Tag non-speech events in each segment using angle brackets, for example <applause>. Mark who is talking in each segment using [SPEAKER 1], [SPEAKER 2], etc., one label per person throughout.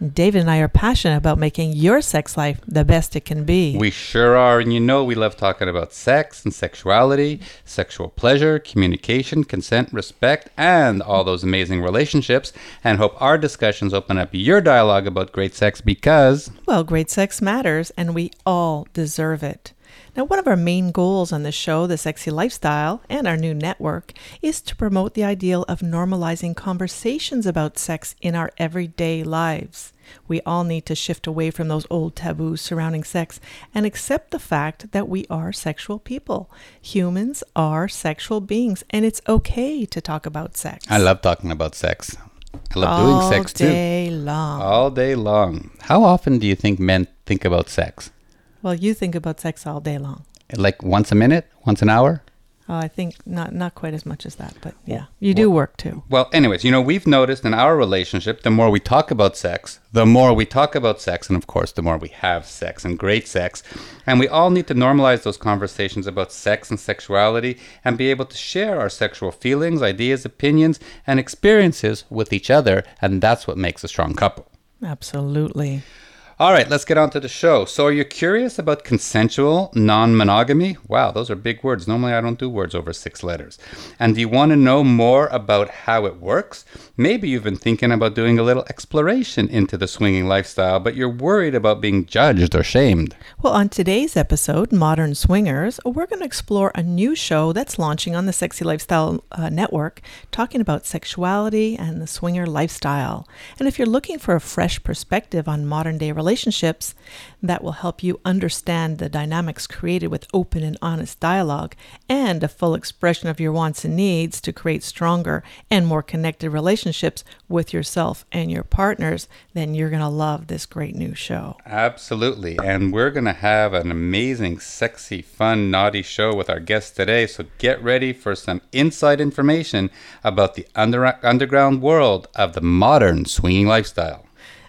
[SPEAKER 1] David and I are passionate about making your sex life the best it can be.
[SPEAKER 2] We sure are. And you know, we love talking about sex and sexuality, sexual pleasure, communication, consent, respect, and all those amazing relationships. And hope our discussions open up your dialogue about great sex because,
[SPEAKER 1] well, great sex matters and we all deserve it. Now, one of our main goals on the show, The Sexy Lifestyle, and our new network is to promote the ideal of normalizing conversations about sex in our everyday lives. We all need to shift away from those old taboos surrounding sex and accept the fact that we are sexual people. Humans are sexual beings, and it's okay to talk about sex.
[SPEAKER 2] I love talking about sex. I love
[SPEAKER 1] all
[SPEAKER 2] doing sex too.
[SPEAKER 1] All day long.
[SPEAKER 2] All day long. How often do you think men think about sex?
[SPEAKER 1] Well, you think about sex all day long.
[SPEAKER 2] Like once a minute, once an hour?
[SPEAKER 1] Oh, I think not not quite as much as that, but yeah, you do
[SPEAKER 2] well,
[SPEAKER 1] work too.
[SPEAKER 2] Well, anyways, you know, we've noticed in our relationship, the more we talk about sex, the more we talk about sex, and of course, the more we have sex and great sex. And we all need to normalize those conversations about sex and sexuality and be able to share our sexual feelings, ideas, opinions, and experiences with each other. And that's what makes a strong couple.
[SPEAKER 1] Absolutely.
[SPEAKER 2] All right, let's get on to the show. So, are you curious about consensual non monogamy? Wow, those are big words. Normally, I don't do words over six letters. And do you want to know more about how it works? Maybe you've been thinking about doing a little exploration into the swinging lifestyle, but you're worried about being judged or shamed.
[SPEAKER 1] Well, on today's episode, Modern Swingers, we're going to explore a new show that's launching on the Sexy Lifestyle uh, Network, talking about sexuality and the swinger lifestyle. And if you're looking for a fresh perspective on modern day relationships, relationships that will help you understand the dynamics created with open and honest dialogue and a full expression of your wants and needs to create stronger and more connected relationships with yourself and your partners, then you're going to love this great new show.
[SPEAKER 2] Absolutely. And we're going to have an amazing, sexy, fun, naughty show with our guests today. So get ready for some inside information about the under- underground world of the modern swinging lifestyle.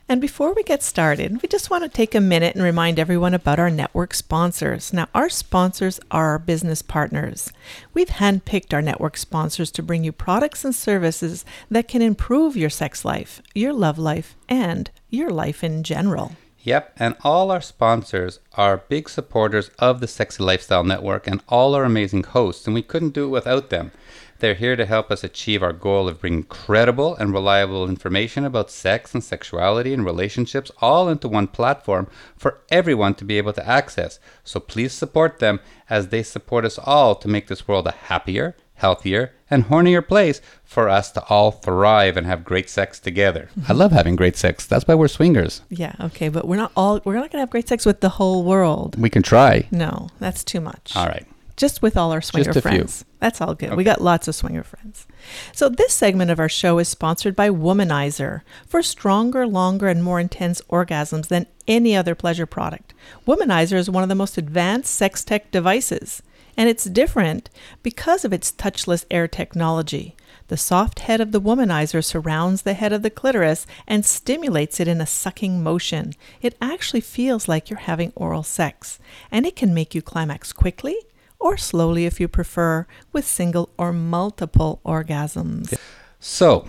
[SPEAKER 1] And before we get started, we just want to take a minute and remind everyone about our network sponsors. Now, our sponsors are our business partners. We've handpicked our network sponsors to bring you products and services that can improve your sex life, your love life, and your life in general.
[SPEAKER 2] Yep, and all our sponsors are big supporters of the Sexy Lifestyle Network and all our amazing hosts, and we couldn't do it without them. They're here to help us achieve our goal of bringing credible and reliable information about sex and sexuality and relationships all into one platform for everyone to be able to access. So please support them as they support us all to make this world a happier, healthier, and hornier place for us to all thrive and have great sex together. I love having great sex. That's why we're swingers.
[SPEAKER 1] Yeah, okay, but we're not all we're not going to have great sex with the whole world.
[SPEAKER 2] We can try.
[SPEAKER 1] No, that's too much.
[SPEAKER 2] All right
[SPEAKER 1] just with all our swinger friends. Few. That's all good. Okay. We got lots of swinger friends. So, this segment of our show is sponsored by Womanizer for stronger, longer, and more intense orgasms than any other pleasure product. Womanizer is one of the most advanced sex tech devices, and it's different because of its touchless air technology. The soft head of the womanizer surrounds the head of the clitoris and stimulates it in a sucking motion. It actually feels like you're having oral sex, and it can make you climax quickly or slowly if you prefer, with single or multiple orgasms.
[SPEAKER 2] So,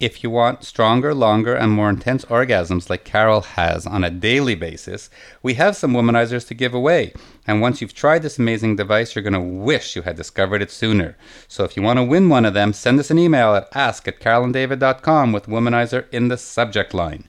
[SPEAKER 2] if you want stronger, longer, and more intense orgasms like Carol has on a daily basis, we have some womanizers to give away. And once you've tried this amazing device, you're going to wish you had discovered it sooner. So if you want to win one of them, send us an email at ask at carolanddavid.com with womanizer in the subject line.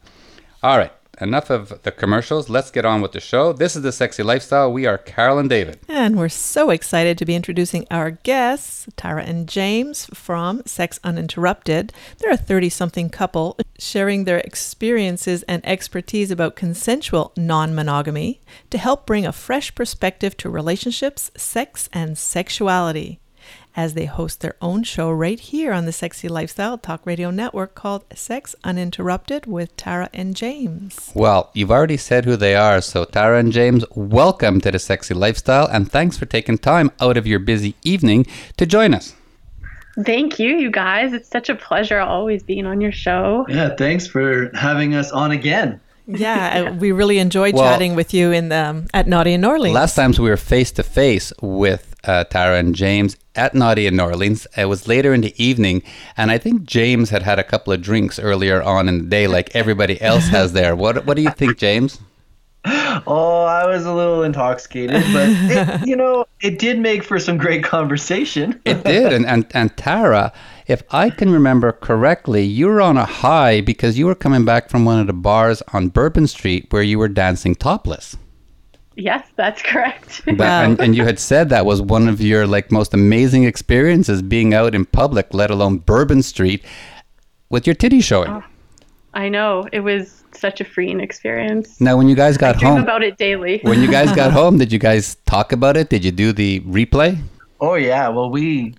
[SPEAKER 2] All right, enough of the commercials. Let's get on with the show. This is The Sexy Lifestyle. We are Carol and David.
[SPEAKER 1] And we're so excited to be introducing our guests, Taara and James from Sex Uninterrupted. They're a 30 something couple sharing their experiences and expertise about consensual non monogamy to help bring a fresh perspective to relationships, sex, and sexuality. As they host their own show right here on the Sexy Lifestyle Talk Radio Network called Sex Uninterrupted with Taara and James.
[SPEAKER 2] Well, you've already said who they are, so Taara and James, welcome to the Sexy Lifestyle and thanks for taking time out of your busy evening to join us.
[SPEAKER 3] Thank you, you guys. It's such a pleasure always being on your show.
[SPEAKER 4] Yeah, thanks for having us on again.
[SPEAKER 1] Yeah, <laughs> we really enjoyed well, chatting with you in the, um, at Naughty in Orleans.
[SPEAKER 2] Last times we were face to face with uh, Taara and James at Naughty in New Orleans. It was later in the evening, and I think James had had a couple of drinks earlier on in the day, like everybody else has there. What What do you think, James?
[SPEAKER 4] Oh, I was a little intoxicated, but it, <laughs> you know, it did make for some great conversation.
[SPEAKER 2] it did, and, and and Taara, if I can remember correctly, you were on a high because you were coming back from one of the bars on Bourbon Street where you were dancing topless.
[SPEAKER 3] Yes, that's correct.
[SPEAKER 2] That, and, and you had said that was one of your like most amazing experiences being out in public, let alone Bourbon Street, with your titty showing. Oh,
[SPEAKER 3] I know it was such a freeing experience.
[SPEAKER 2] Now, when you guys got
[SPEAKER 3] I
[SPEAKER 2] home,
[SPEAKER 3] about it daily.
[SPEAKER 2] when you guys got <laughs> home, did you guys talk about it? Did you do the replay?
[SPEAKER 4] Oh yeah. Well, we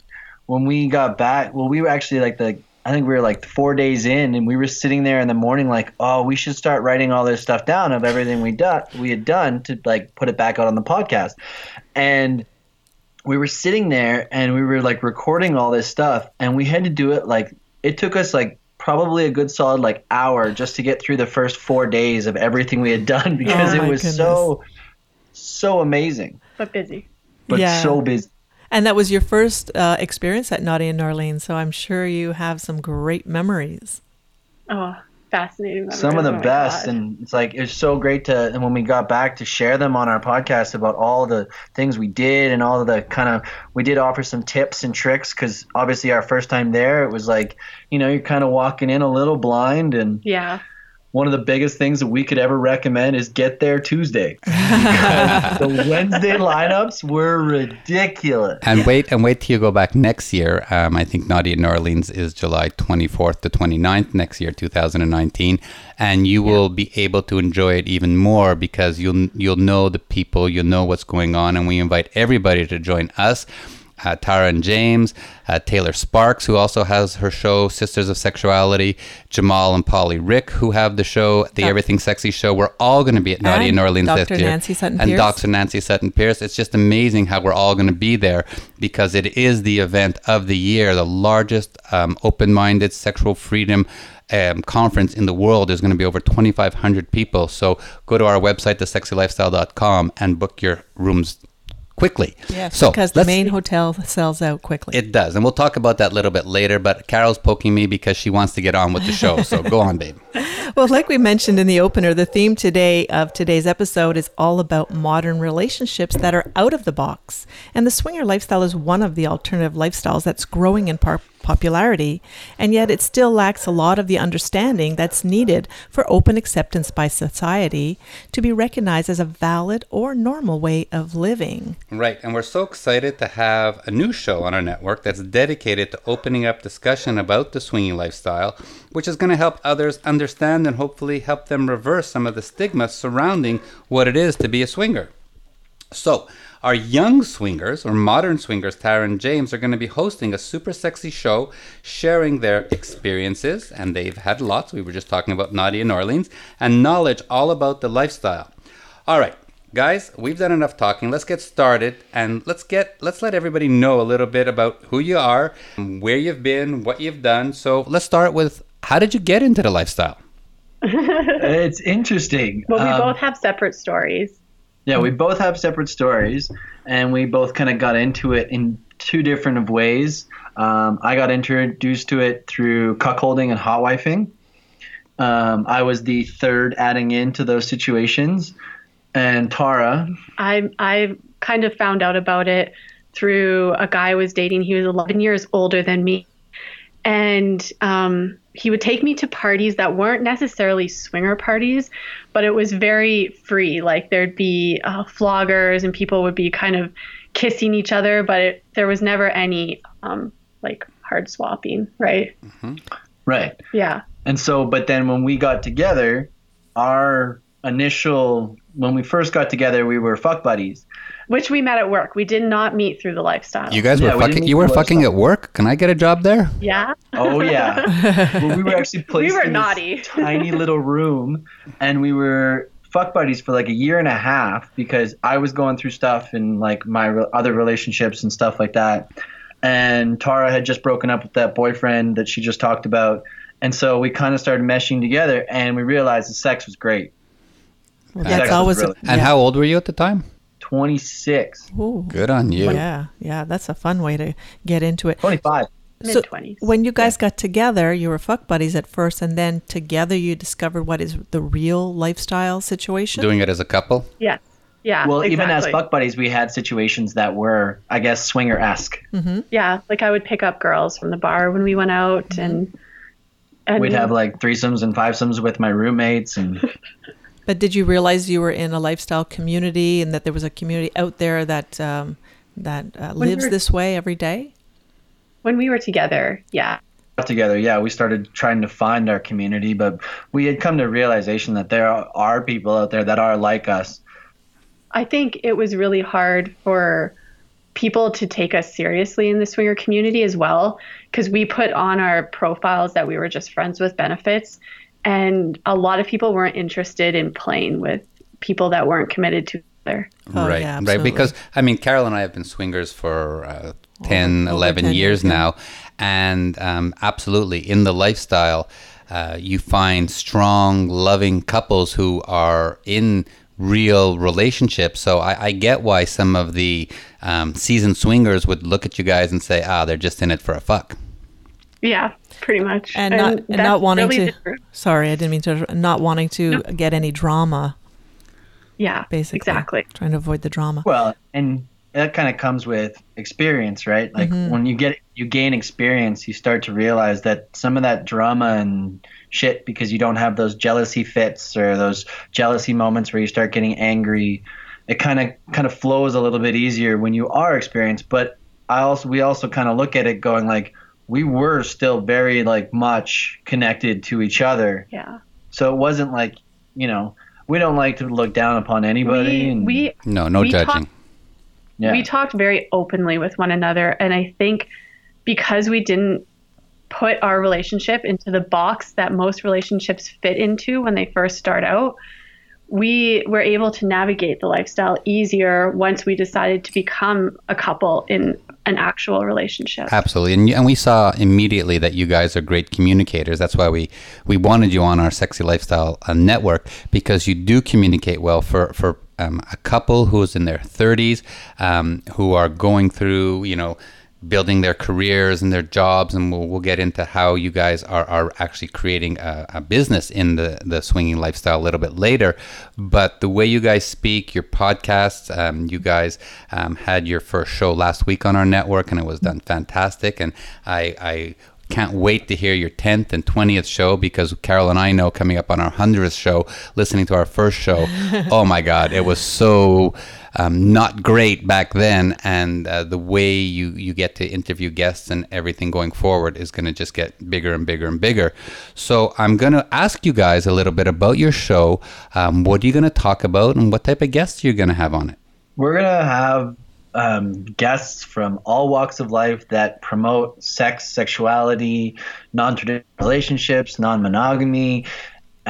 [SPEAKER 4] when we got back, well, we were actually like the I think we were like four days in, and we were sitting there in the morning, like, oh, we should start writing all this stuff down of everything we done we had done to like put it back out on the podcast, and we were sitting there and we were like recording all this stuff, and we had to do it like it took us like probably a good solid like hour just to get through the first four days of everything we had <laughs> done because oh it was goodness. so so amazing
[SPEAKER 3] but busy
[SPEAKER 4] but yeah. so busy
[SPEAKER 1] and that was your first uh, experience at Naughty and Orleans so i'm sure you have some great memories
[SPEAKER 3] oh fascinating.
[SPEAKER 4] Some of the oh best, and it's like it's so great to. And when we got back to share them on our podcast about all the things we did and all the kind of we did offer some tips and tricks because obviously our first time there it was like you know you're kind of walking in a little blind and
[SPEAKER 3] yeah
[SPEAKER 4] one of the biggest things that we could ever recommend is get there Tuesday. <laughs> the Wednesday lineups were ridiculous.
[SPEAKER 2] And wait and wait till you go back next year. Um, I think Naughty in Orleans is July 24th to 29th next year, 2019, and you yeah. will be able to enjoy it even more because you'll you'll know the people, you'll know what's going on, and we invite everybody to join us uh, Taara and James, uh, Taylor Sparks, who also has her show Sisters of Sexuality, Jamal and Polly Rick, who have the show The Everything Sexy Show. We're all going to be at Naughty in Orleans
[SPEAKER 1] Dr.
[SPEAKER 2] this year.
[SPEAKER 1] Nancy Sutton
[SPEAKER 2] and Dr. Nancy Sutton Pierce. It's just amazing how we're all going to be there because it is the event of the year, the largest um, open-minded sexual freedom. Um, conference in the world. There's going to be over 2,500 people. So go to our website, thesexylifestyle.com, and book your rooms quickly.
[SPEAKER 1] Yes, so because the main hotel sells out quickly.
[SPEAKER 2] It does. And we'll talk about that a little bit later. But Carol's poking me because she wants to get on with the show. So go on, babe. <laughs>
[SPEAKER 1] Well, like we mentioned in the opener, the theme today of today's episode is all about modern relationships that are out of the box. And the swinger lifestyle is one of the alternative lifestyles that's growing in par- popularity, and yet it still lacks a lot of the understanding that's needed for open acceptance by society to be recognized as a valid or normal way of living.
[SPEAKER 2] Right, and we're so excited to have a new show on our network that's dedicated to opening up discussion about the swinging lifestyle, which is going to help others understand and hopefully help them reverse some of the stigma surrounding what it is to be a swinger. So, our young swingers, or modern swingers, Taara and James, are going to be hosting a super sexy show sharing their experiences, and they've had lots. We were just talking about Naughty in Orleans, and knowledge all about the lifestyle. All right, guys, we've done enough talking. Let's get started and let's get let's let everybody know a little bit about who you are, where you've been, what you've done. So let's start with how did you get into the lifestyle? <laughs>
[SPEAKER 4] it's interesting.
[SPEAKER 3] Well, we um, both have separate stories.
[SPEAKER 4] Yeah, we both have separate stories, and we both kind of got into it in two different ways. Um, I got introduced to it through cuckolding and hot wifing. Um, I was the third adding into those situations, and Taara.
[SPEAKER 3] I I kind of found out about it through a guy I was dating. He was 11 years older than me, and um, he would take me to parties that weren't necessarily swinger parties, but it was very free. Like there'd be uh, floggers and people would be kind of kissing each other, but it, there was never any um, like hard swapping, right?
[SPEAKER 4] Mm-hmm. Right.
[SPEAKER 3] Yeah.
[SPEAKER 4] And so, but then when we got together, our initial when we first got together, we were fuck buddies.
[SPEAKER 3] Which we met at work. We did not meet through the lifestyle.
[SPEAKER 2] You guys were
[SPEAKER 4] Yeah,
[SPEAKER 2] fucking.
[SPEAKER 4] didn't
[SPEAKER 2] You were fucking at work. Can I get a job there?
[SPEAKER 3] yeah.
[SPEAKER 4] Oh yeah. <laughs> well, we were actually placed We
[SPEAKER 3] were
[SPEAKER 4] in this
[SPEAKER 3] naughty. <laughs>
[SPEAKER 4] tiny little room, and we were fuck buddies for like a year and a half because I was going through stuff in like my re- other relationships and stuff like that, and Taara had just broken up with that boyfriend that she just talked about, and so we kind of started meshing together, and we realized the sex was great.
[SPEAKER 1] Well,
[SPEAKER 4] Sex
[SPEAKER 1] that's
[SPEAKER 4] was
[SPEAKER 1] always.
[SPEAKER 4] really-
[SPEAKER 2] And
[SPEAKER 1] yeah.
[SPEAKER 2] how old were you at the time?
[SPEAKER 4] Twenty six.
[SPEAKER 1] Ooh.
[SPEAKER 2] Good on you.
[SPEAKER 1] Yeah, yeah, that's a fun way to get into it.
[SPEAKER 4] 25.
[SPEAKER 3] Mid
[SPEAKER 1] So,
[SPEAKER 3] twenties.
[SPEAKER 1] when you guys got together, you were fuck buddies at first, and then together you discovered what is the real lifestyle situation.
[SPEAKER 2] Doing it as a couple.
[SPEAKER 3] yeah. Yeah.
[SPEAKER 4] Well, even as fuck buddies, we had situations that were, I guess, swinger esque. Mm-hmm.
[SPEAKER 3] Yeah. Like I would pick up girls from the bar when we went out and and
[SPEAKER 4] We'd have like threesomes and fivesomes with my roommates, and <laughs>
[SPEAKER 1] But did you realize you were in a lifestyle community, and that there was a community out there that um, that uh, lives
[SPEAKER 3] you're-
[SPEAKER 1] this way every day?
[SPEAKER 3] when we were together, yeah.
[SPEAKER 4] together, yeah, we started trying to find our community, but we had come to realization that there are people out there that are like us.
[SPEAKER 3] I think it was really hard for people to take us seriously in the swinger community as well because we put on our profiles that we were just friends with benefits and a lot of people weren't interested in playing with people that weren't committed to each other.
[SPEAKER 1] Oh,
[SPEAKER 2] right,
[SPEAKER 1] yeah,
[SPEAKER 2] right. Because I mean, Carol and I have been swingers for uh, 10,
[SPEAKER 1] over
[SPEAKER 2] 11
[SPEAKER 1] 10
[SPEAKER 2] years
[SPEAKER 1] years, yeah.
[SPEAKER 2] now, and um, absolutely in the lifestyle, uh, you find strong, loving couples who are in real relationships. So I, I get why some of the um, seasoned swingers would look at you guys and say, "Ah, they're just in it for a fuck."
[SPEAKER 3] Yeah, pretty much.
[SPEAKER 1] And, not and not wanting
[SPEAKER 3] really
[SPEAKER 1] to.
[SPEAKER 3] the truth.
[SPEAKER 1] Sorry, I didn't mean to. Not wanting to get any drama,
[SPEAKER 3] Yeah,
[SPEAKER 1] basically.
[SPEAKER 3] exactly.
[SPEAKER 1] Trying to avoid the drama.
[SPEAKER 4] Well, and that kind of comes with experience, right? Like mm-hmm. when you get you gain experience, you start to realize that some of that drama and shit because you don't have those jealousy fits or those jealousy moments where you start getting angry. It kind of kind of flows a little bit easier when you are experienced, but I also we also kind of look at it going like we were still very like much connected to each other.
[SPEAKER 3] Yeah.
[SPEAKER 4] So it wasn't like, you know, we don't like to look down upon anybody.
[SPEAKER 3] We,
[SPEAKER 4] and,
[SPEAKER 3] we
[SPEAKER 2] No, no
[SPEAKER 3] We
[SPEAKER 2] judging.
[SPEAKER 3] talk-
[SPEAKER 4] yeah.
[SPEAKER 3] we talked very openly with one another and i think because we didn't put our relationship into the box that most relationships fit into when they first start out we were able to navigate the lifestyle easier once we decided to become a couple in an actual relationship
[SPEAKER 2] Absolutely, and, and we saw immediately that you guys are great communicators. That's why we we wanted you on our Sexy Lifestyle uh, network because you do communicate well for for um, a couple who's in their thirties, um, who are going through you know building their careers and their jobs, and we'll, we'll get into how you guys are, are actually creating a, a business in the, the swinging lifestyle a little bit later. But the way you guys speak, your podcasts, um, you guys um, had your first show last week on our network, and it was done fantastic. And I, I can't wait to hear your 10th and 20th show because Carol and I know coming up on our 100th show, listening to our first show, <laughs> oh my God, it was so um, not great back then. And uh, the way you, you get to interview guests and everything going forward is going to just get bigger and bigger and bigger. So I'm going to ask you guys a little bit about your show. Um, what are you going to talk about and what type of guests you're going to have on it?
[SPEAKER 4] We're gonna have um, guests from all walks of life that promote sex, sexuality, non-traditional relationships, non-monogamy,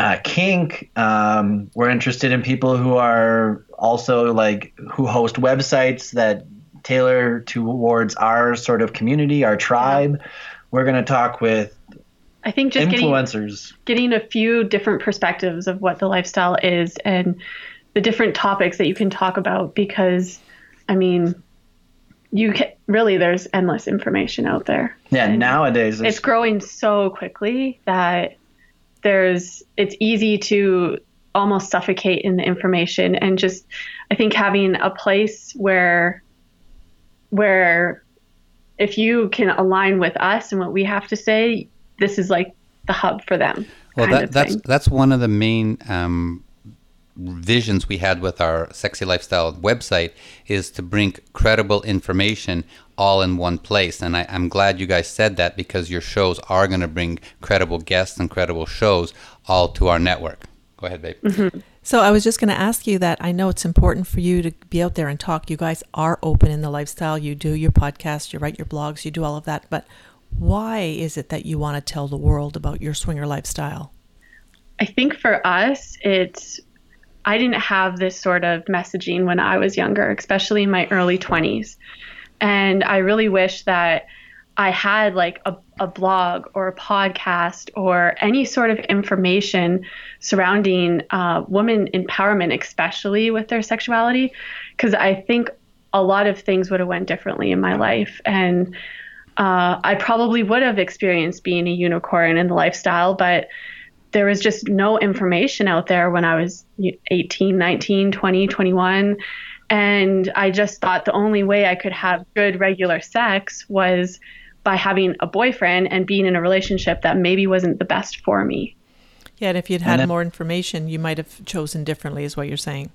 [SPEAKER 4] uh, kink. Um, we're interested in people who are also like who host websites that tailor towards our sort of community, our tribe. We're gonna talk with
[SPEAKER 3] i think just getting
[SPEAKER 4] influencers.
[SPEAKER 3] getting a few different perspectives of what the lifestyle is and the different topics that you can talk about because i mean you can really there's endless information out there
[SPEAKER 4] Yeah,
[SPEAKER 3] And
[SPEAKER 4] nowadays
[SPEAKER 3] it's growing so quickly that there's it's easy to almost suffocate in the information and just i think having a place where where if you can align with us and what we have to say this is like the hub for them
[SPEAKER 2] Well, that, that's that's one of the main um, visions we had with our sexy lifestyle website is to bring credible information all in one place. And I, I'm glad you guys said that because your shows are going to bring credible guests and credible shows all to our network. Go ahead, babe. Mm-hmm.
[SPEAKER 1] So I was just going to ask you that. I know it's important for you to be out there and talk. You guys are open in the lifestyle. You do your podcast, you write your blogs, you do all of that. But why is it that you want to tell the world about your swinger lifestyle?
[SPEAKER 3] I think for us, it's I didn't have this sort of messaging when I was younger, especially in my early 20s. And I really wish that I had like a, a blog or a podcast or any sort of information surrounding uh, women empowerment, especially with their sexuality, because I think a lot of things would have went differently in my life. And uh, I probably would have experienced being a unicorn in the lifestyle, but there was just no information out there when I was 18, 19, 20, 21. And I just thought the only way I could have good regular sex was by having a boyfriend and being in a relationship that maybe wasn't the best for me.
[SPEAKER 1] Yeah, and if you'd had then, more information, you might have chosen differently, is what you're saying.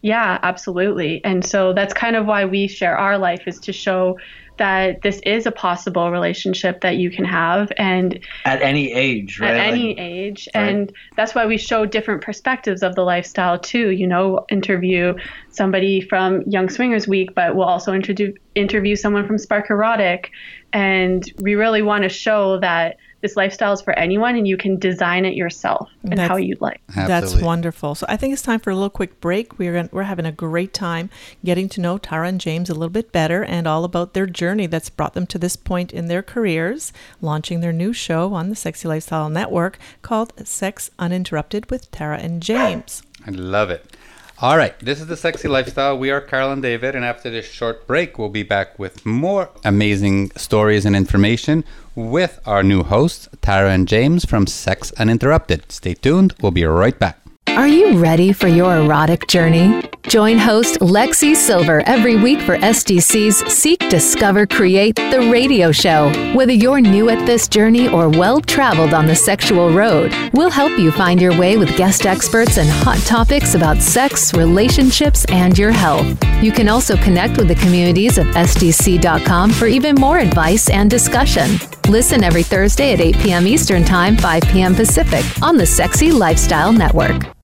[SPEAKER 3] Yeah, absolutely. And so that's kind of why we share our life is to show that this is a possible relationship that you can have and
[SPEAKER 4] at any age right?
[SPEAKER 3] at any like, age right. and that's why we show different perspectives of the lifestyle too you know interview somebody from young swingers week but we'll also interview interview someone from spark erotic and we really want to show that this lifestyle is for anyone and you can design it yourself and how you'd like.
[SPEAKER 1] Absolutely. That's wonderful. So I think it's time for a little quick break. We're going we're having a great time getting to know Taara and James a little bit better and all about their journey that's brought them to this point in their careers, launching their new show on the Sexy Lifestyle Network called Sex Uninterrupted with Taara and James.
[SPEAKER 2] I love it. All right, this is the sexy lifestyle. We are Carol and David, and after this short break, we'll be back with more amazing stories and information with our new hosts, Taara and James from Sex Uninterrupted. Stay tuned, we'll be right back.
[SPEAKER 5] Are you ready for your erotic journey? Join host Lexi Silver every week for SDC's Seek, Discover, Create, the radio show. Whether you're new at this journey or well traveled on the sexual road, we'll help you find your way with guest experts and hot topics about sex, relationships, and your health. You can also connect with the communities of SDC.com for even more advice and discussion. Listen every Thursday at 8 p.m. Eastern Time, 5 p.m. Pacific on the Sexy Lifestyle Network.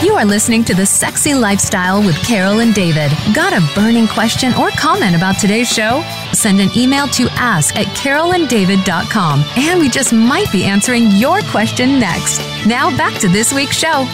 [SPEAKER 5] You are listening to The Sexy Lifestyle with Carol and David. Got a burning question or comment about today's show? Send an email to ask at carolanddavid.com and we just might be answering your question next. Now back to this week's show.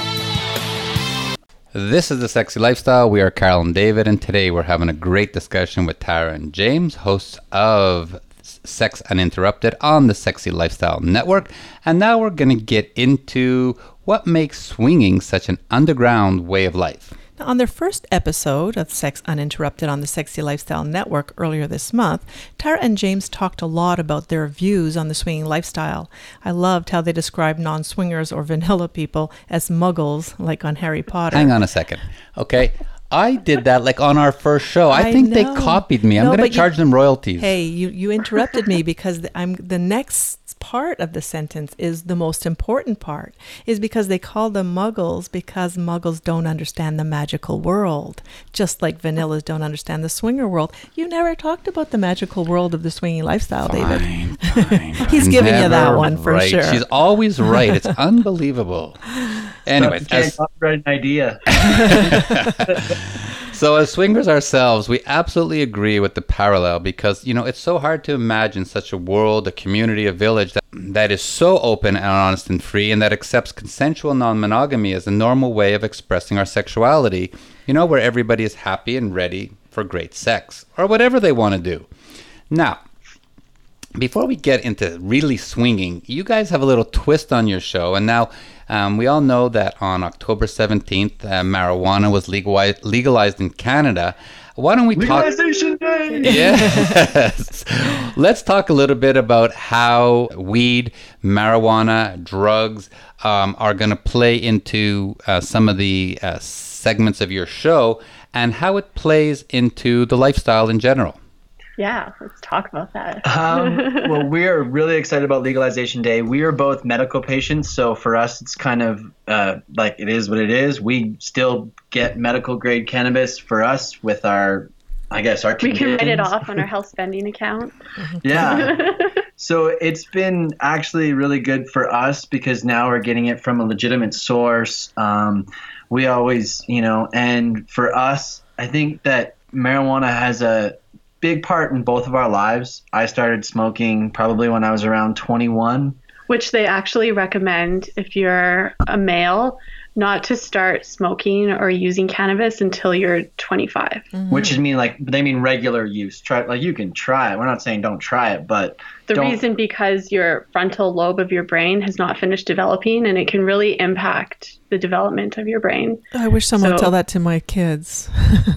[SPEAKER 2] This is The Sexy Lifestyle. We are Carol and David, and today we're having a great discussion with Taara and James, hosts of Sex Uninterrupted on the Sexy Lifestyle Network. And now we're going to get into what makes swinging such an underground way of life?
[SPEAKER 1] Now, on their first episode of Sex Uninterrupted on the Sexy Lifestyle Network earlier this month, Taara and James talked a lot about their views on the swinging lifestyle. I loved how they described non swingers or vanilla people as muggles, like on Harry Potter.
[SPEAKER 2] Hang on a second. Okay. I did that like on our first show. I, I think know. they copied me. I'm no, going to charge you, them royalties.
[SPEAKER 1] Hey, you, you interrupted me because I'm the next part of the sentence is the most important part is because they call them muggles because muggles don't understand the magical world. Just like vanillas don't understand the swinger world. You never talked about the magical world of the swinging lifestyle
[SPEAKER 2] fine, <laughs>
[SPEAKER 1] david
[SPEAKER 2] fine.
[SPEAKER 1] he's giving you that one for
[SPEAKER 2] right.
[SPEAKER 1] sure.
[SPEAKER 2] She's always right. It's unbelievable. Anyway
[SPEAKER 4] that's an idea <laughs> <laughs>
[SPEAKER 2] so as swingers ourselves we absolutely agree with the parallel because you know it's so hard to imagine such a world a community a village that, that is so open and honest and free and that accepts consensual non-monogamy as a normal way of expressing our sexuality you know where everybody is happy and ready for great sex or whatever they want to do. Now before we get into really swinging, you guys have a little twist on your show. And now um, we all know that on October 17th, uh, marijuana was legalized, legalized in Canada. Why don't we
[SPEAKER 4] talk? Legalization Day! <laughs>
[SPEAKER 2] Yes. Let's talk a little bit about how weed, marijuana, drugs um, are going to play into uh, some of the uh, segments of your show and how it plays into the lifestyle in general.
[SPEAKER 3] Yeah, let's talk about that.
[SPEAKER 4] um, <laughs> well, we are really excited about Legalization Day. We are both medical patients, so for us, it's kind of uh, like it is what it is. We still get medical grade cannabis for us with our, I guess, our.
[SPEAKER 3] We can write it off on our health spending account. <laughs>
[SPEAKER 4] yeah. <laughs> So it's been actually really good for us because now we're getting it from a legitimate source. Um, we always, you know, and for us, I think that marijuana has a big part in both of our lives. I started smoking probably when I was around 21.
[SPEAKER 3] Which they actually recommend if you're a male not to start smoking or using cannabis until you're 25.
[SPEAKER 4] Mm-hmm. Which is mean like they mean regular use. Try like you can try it. We're not saying don't try it, but
[SPEAKER 3] the reason because your frontal lobe of your brain has not finished developing and it can really impact the development of your brain.
[SPEAKER 1] I wish someone so, would tell that to my kids.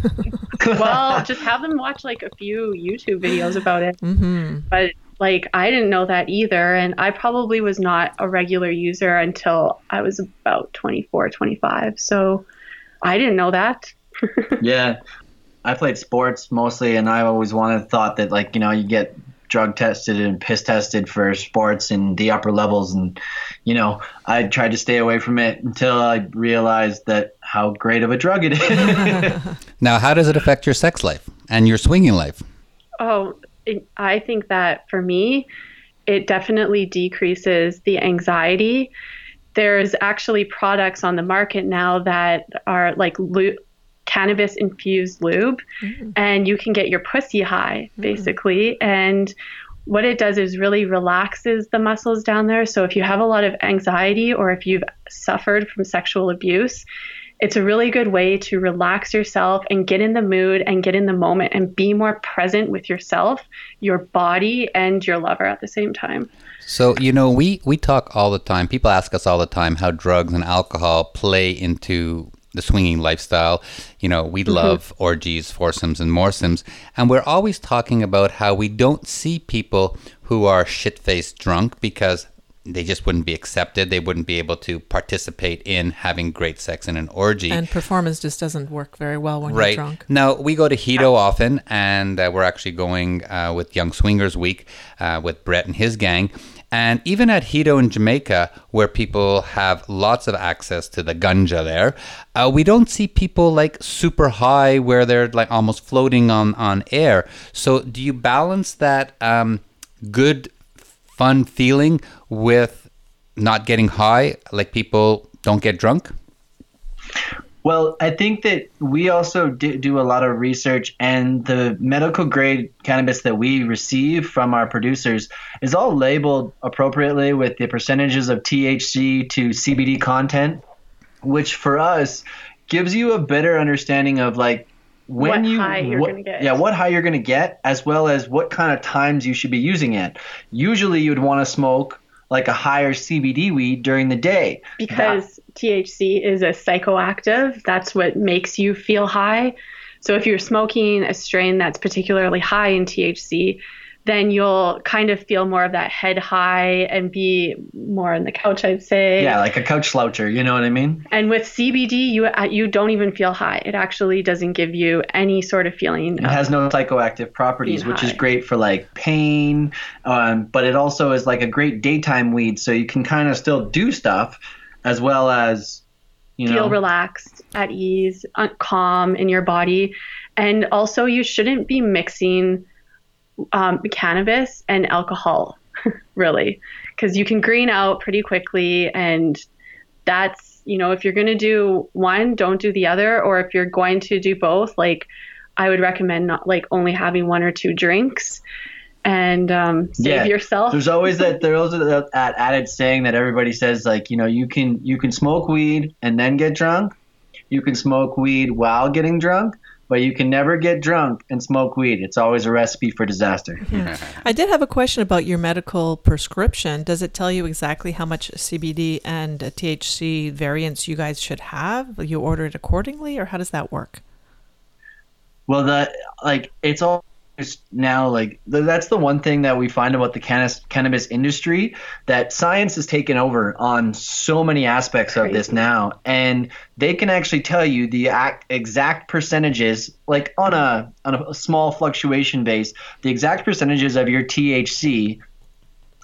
[SPEAKER 1] <laughs>
[SPEAKER 3] well, <laughs> just have them watch like a few YouTube videos about it. Mm-hmm. But like I didn't know that either and I probably was not a regular user until I was about 24 25 so I didn't know that. <laughs>
[SPEAKER 4] Yeah. I played sports mostly and I always wanted thought that like you know you get drug tested and piss tested for sports and the upper levels and you know I tried to stay away from it until I realized that how great of a drug it is. <laughs>
[SPEAKER 2] Now how does it affect your sex life and your swinging life?
[SPEAKER 3] Oh I think that for me, it definitely decreases the anxiety. There's actually products on the market now that are like cannabis infused lube, mm-hmm. and you can get your pussy high mm-hmm. basically. Mm-hmm. And what it does is really relaxes the muscles down there. So if you have a lot of anxiety or if you've suffered from sexual abuse, it's a really good way to relax yourself and get in the mood and get in the moment and be more present with yourself, your body, and your lover at the same time.
[SPEAKER 2] So, you know, we, we talk all the time. People ask us all the time how drugs and alcohol play into the swinging lifestyle. You know, we mm-hmm. love orgies, foursomes, and moresomes. And we're always talking about how we don't see people who are shit faced drunk because they just wouldn't be accepted. They wouldn't be able to participate in having great sex in an orgy.
[SPEAKER 1] And performance just doesn't work very well when
[SPEAKER 2] right.
[SPEAKER 1] you're drunk.
[SPEAKER 2] Now, we go to Hedo often, and uh, we're actually going uh, with Young Swingers Week uh, with Brett and his gang. And even at Hedo in Jamaica, where people have lots of access to the ganja there, uh, we don't see people like super high where they're like almost floating on, on air. So, do you balance that um, good fun feeling with not getting high, like people don't get drunk?
[SPEAKER 4] Well, I think that we also do a lot of research, and the medical grade cannabis that we receive from our producers is all labeled appropriately with the percentages of THC to CBD content, which for us gives you a better understanding of like when
[SPEAKER 3] what
[SPEAKER 4] you
[SPEAKER 3] what, gonna get.
[SPEAKER 4] yeah what high you're going to get as well as what kind of times you should be using it. Usually you would want to smoke like a higher cbd weed during the day.
[SPEAKER 3] Because that, thc is a psychoactive that's what makes you feel high. So if you're smoking a strain that's particularly high in thc then you'll kind of feel more of that head high and be more on the couch, I'd say.
[SPEAKER 4] Yeah, like a couch sloucher, you know what I mean?
[SPEAKER 3] And with CBD, you uh, you don't even feel high. It actually doesn't give you any sort of feeling.
[SPEAKER 4] It has no psychoactive properties, which high. is great for like pain, um, but it also is like a great daytime weed, so you can kind of still do stuff as well as you
[SPEAKER 3] feel relaxed, at ease, calm in your body, and also you shouldn't be mixing um, cannabis and alcohol, <laughs> really, because you can green out pretty quickly. And that's, you know, if you're going to do one, don't do the other. Or if you're going to do both, like, I would recommend not like only having one or two drinks and um, save yeah. yourself.
[SPEAKER 4] There's always that there's that added saying that everybody says like you know you can you can smoke weed and then get drunk, you can smoke weed while getting drunk, but you can never get drunk and smoke weed. It's always a recipe for disaster.
[SPEAKER 1] Yeah. I did have a question about your medical prescription. Does it tell you exactly how much CBD and THC variants you guys should have? You order it accordingly, or how does that work?
[SPEAKER 4] Well, the like it's all now like that's the one thing that we find about the cannabis cannabis industry that science has taken over on so many aspects Crazy. of this now and they can actually tell you the exact percentages like on a on a small fluctuation base the exact percentages of your THC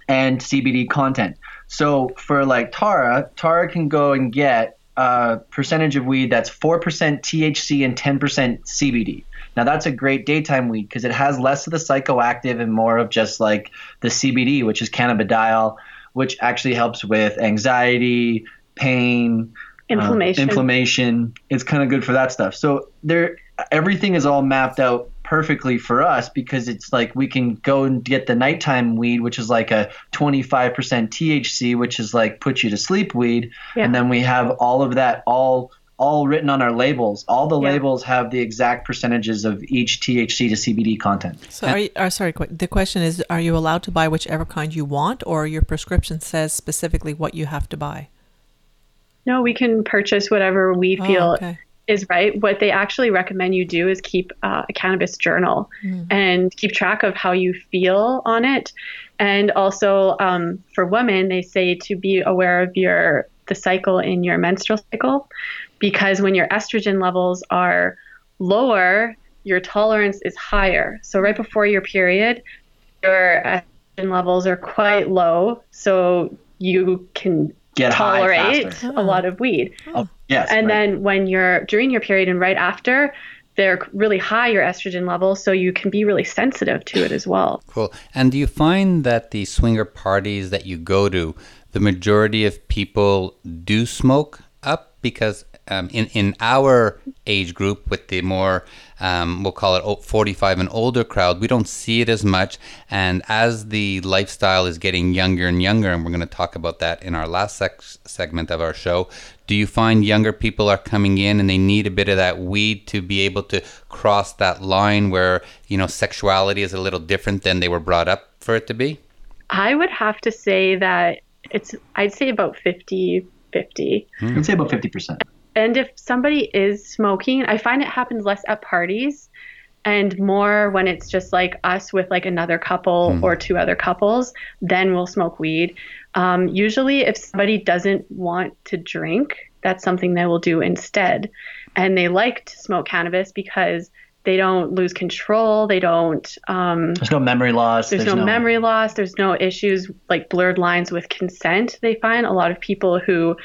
[SPEAKER 4] and CBD content so for like Taara Taara can go and get a percentage of weed that's 4% THC and 10% CBD. Now that's a great daytime weed because it has less of the psychoactive and more of just like the CBD, which is cannabidiol, which actually helps with anxiety, pain,
[SPEAKER 3] uh, inflammation.
[SPEAKER 4] Inflammation. It's kind of good for that stuff. So there, everything is all mapped out perfectly for us because it's like we can go and get the nighttime weed, which is like a 25% THC, which is like put you to sleep weed, yeah. and then we have all of that all all written on our labels. All the yeah. labels have the exact percentages of each THC to CBD content.
[SPEAKER 1] So, are you, uh, sorry, the question is are you allowed to buy whichever kind you want, or your prescription says specifically what you have to buy?
[SPEAKER 3] No, we can purchase whatever we oh, feel okay. is right. What they actually recommend you do is keep uh, a cannabis journal mm. and keep track of how you feel on it. And also, um, for women, they say to be aware of your the cycle in your menstrual cycle because when your estrogen levels are lower, your tolerance is higher. So right before your period, your estrogen levels are quite low, so you can
[SPEAKER 4] Get
[SPEAKER 3] tolerate a lot of weed.
[SPEAKER 4] Oh, yes.
[SPEAKER 3] And right. then when you're during your period and right after, they're really high your estrogen levels, so you can be really sensitive to it as well.
[SPEAKER 2] Cool. And do you find that the swinger parties that you go to, the majority of people do smoke up because um, in in our age group with the more um, we'll call it 45 and older crowd, we don't see it as much. And as the lifestyle is getting younger and younger, and we're going to talk about that in our last sex segment of our show, do you find younger people are coming in and they need a bit of that weed to be able to cross that line where you know sexuality is a little different than they were brought up for it to be?
[SPEAKER 3] I would have to say that it's I'd say about 50 50.
[SPEAKER 4] I'd say about 50%
[SPEAKER 3] and if somebody is smoking, I find it happens less at parties and more when it's just like us with like another couple mm. or two other couples, then we'll smoke weed. Um, usually, if somebody doesn't want to drink, that's something they will do instead. And they like to smoke cannabis because they don't lose control. They don't. Um,
[SPEAKER 4] there's no memory loss.
[SPEAKER 3] There's, there's no, no, memory loss. There's no issues like blurred lines with consent. They find a lot of people who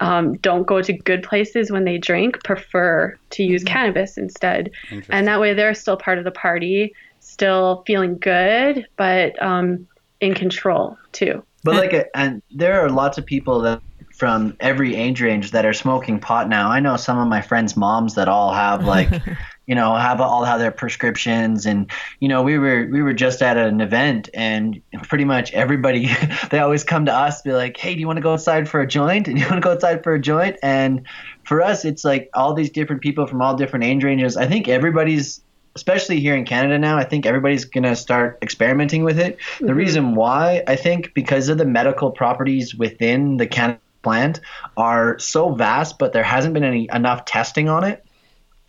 [SPEAKER 3] um, don't go to good places when they drink prefer to use mm-hmm. cannabis instead. And that way they're still part of the party, still feeling good, but um, in control too.
[SPEAKER 4] But like, and there are lots of people that from every age range that are smoking pot now. I know some of my friends' moms that all have like <laughs> you know have all have their prescriptions and you know we were we were just at an event and pretty much everybody <laughs> they always come to us be like hey do you want to go outside for a joint? And you want to go outside for a joint? And for us it's like all these different people from all different age ranges. I think everybody's especially here in canada now i think everybody's going to start experimenting with it. Mm-hmm. the reason why i think because of the medical properties within the cannabis plant are so vast but there hasn't been any enough testing on it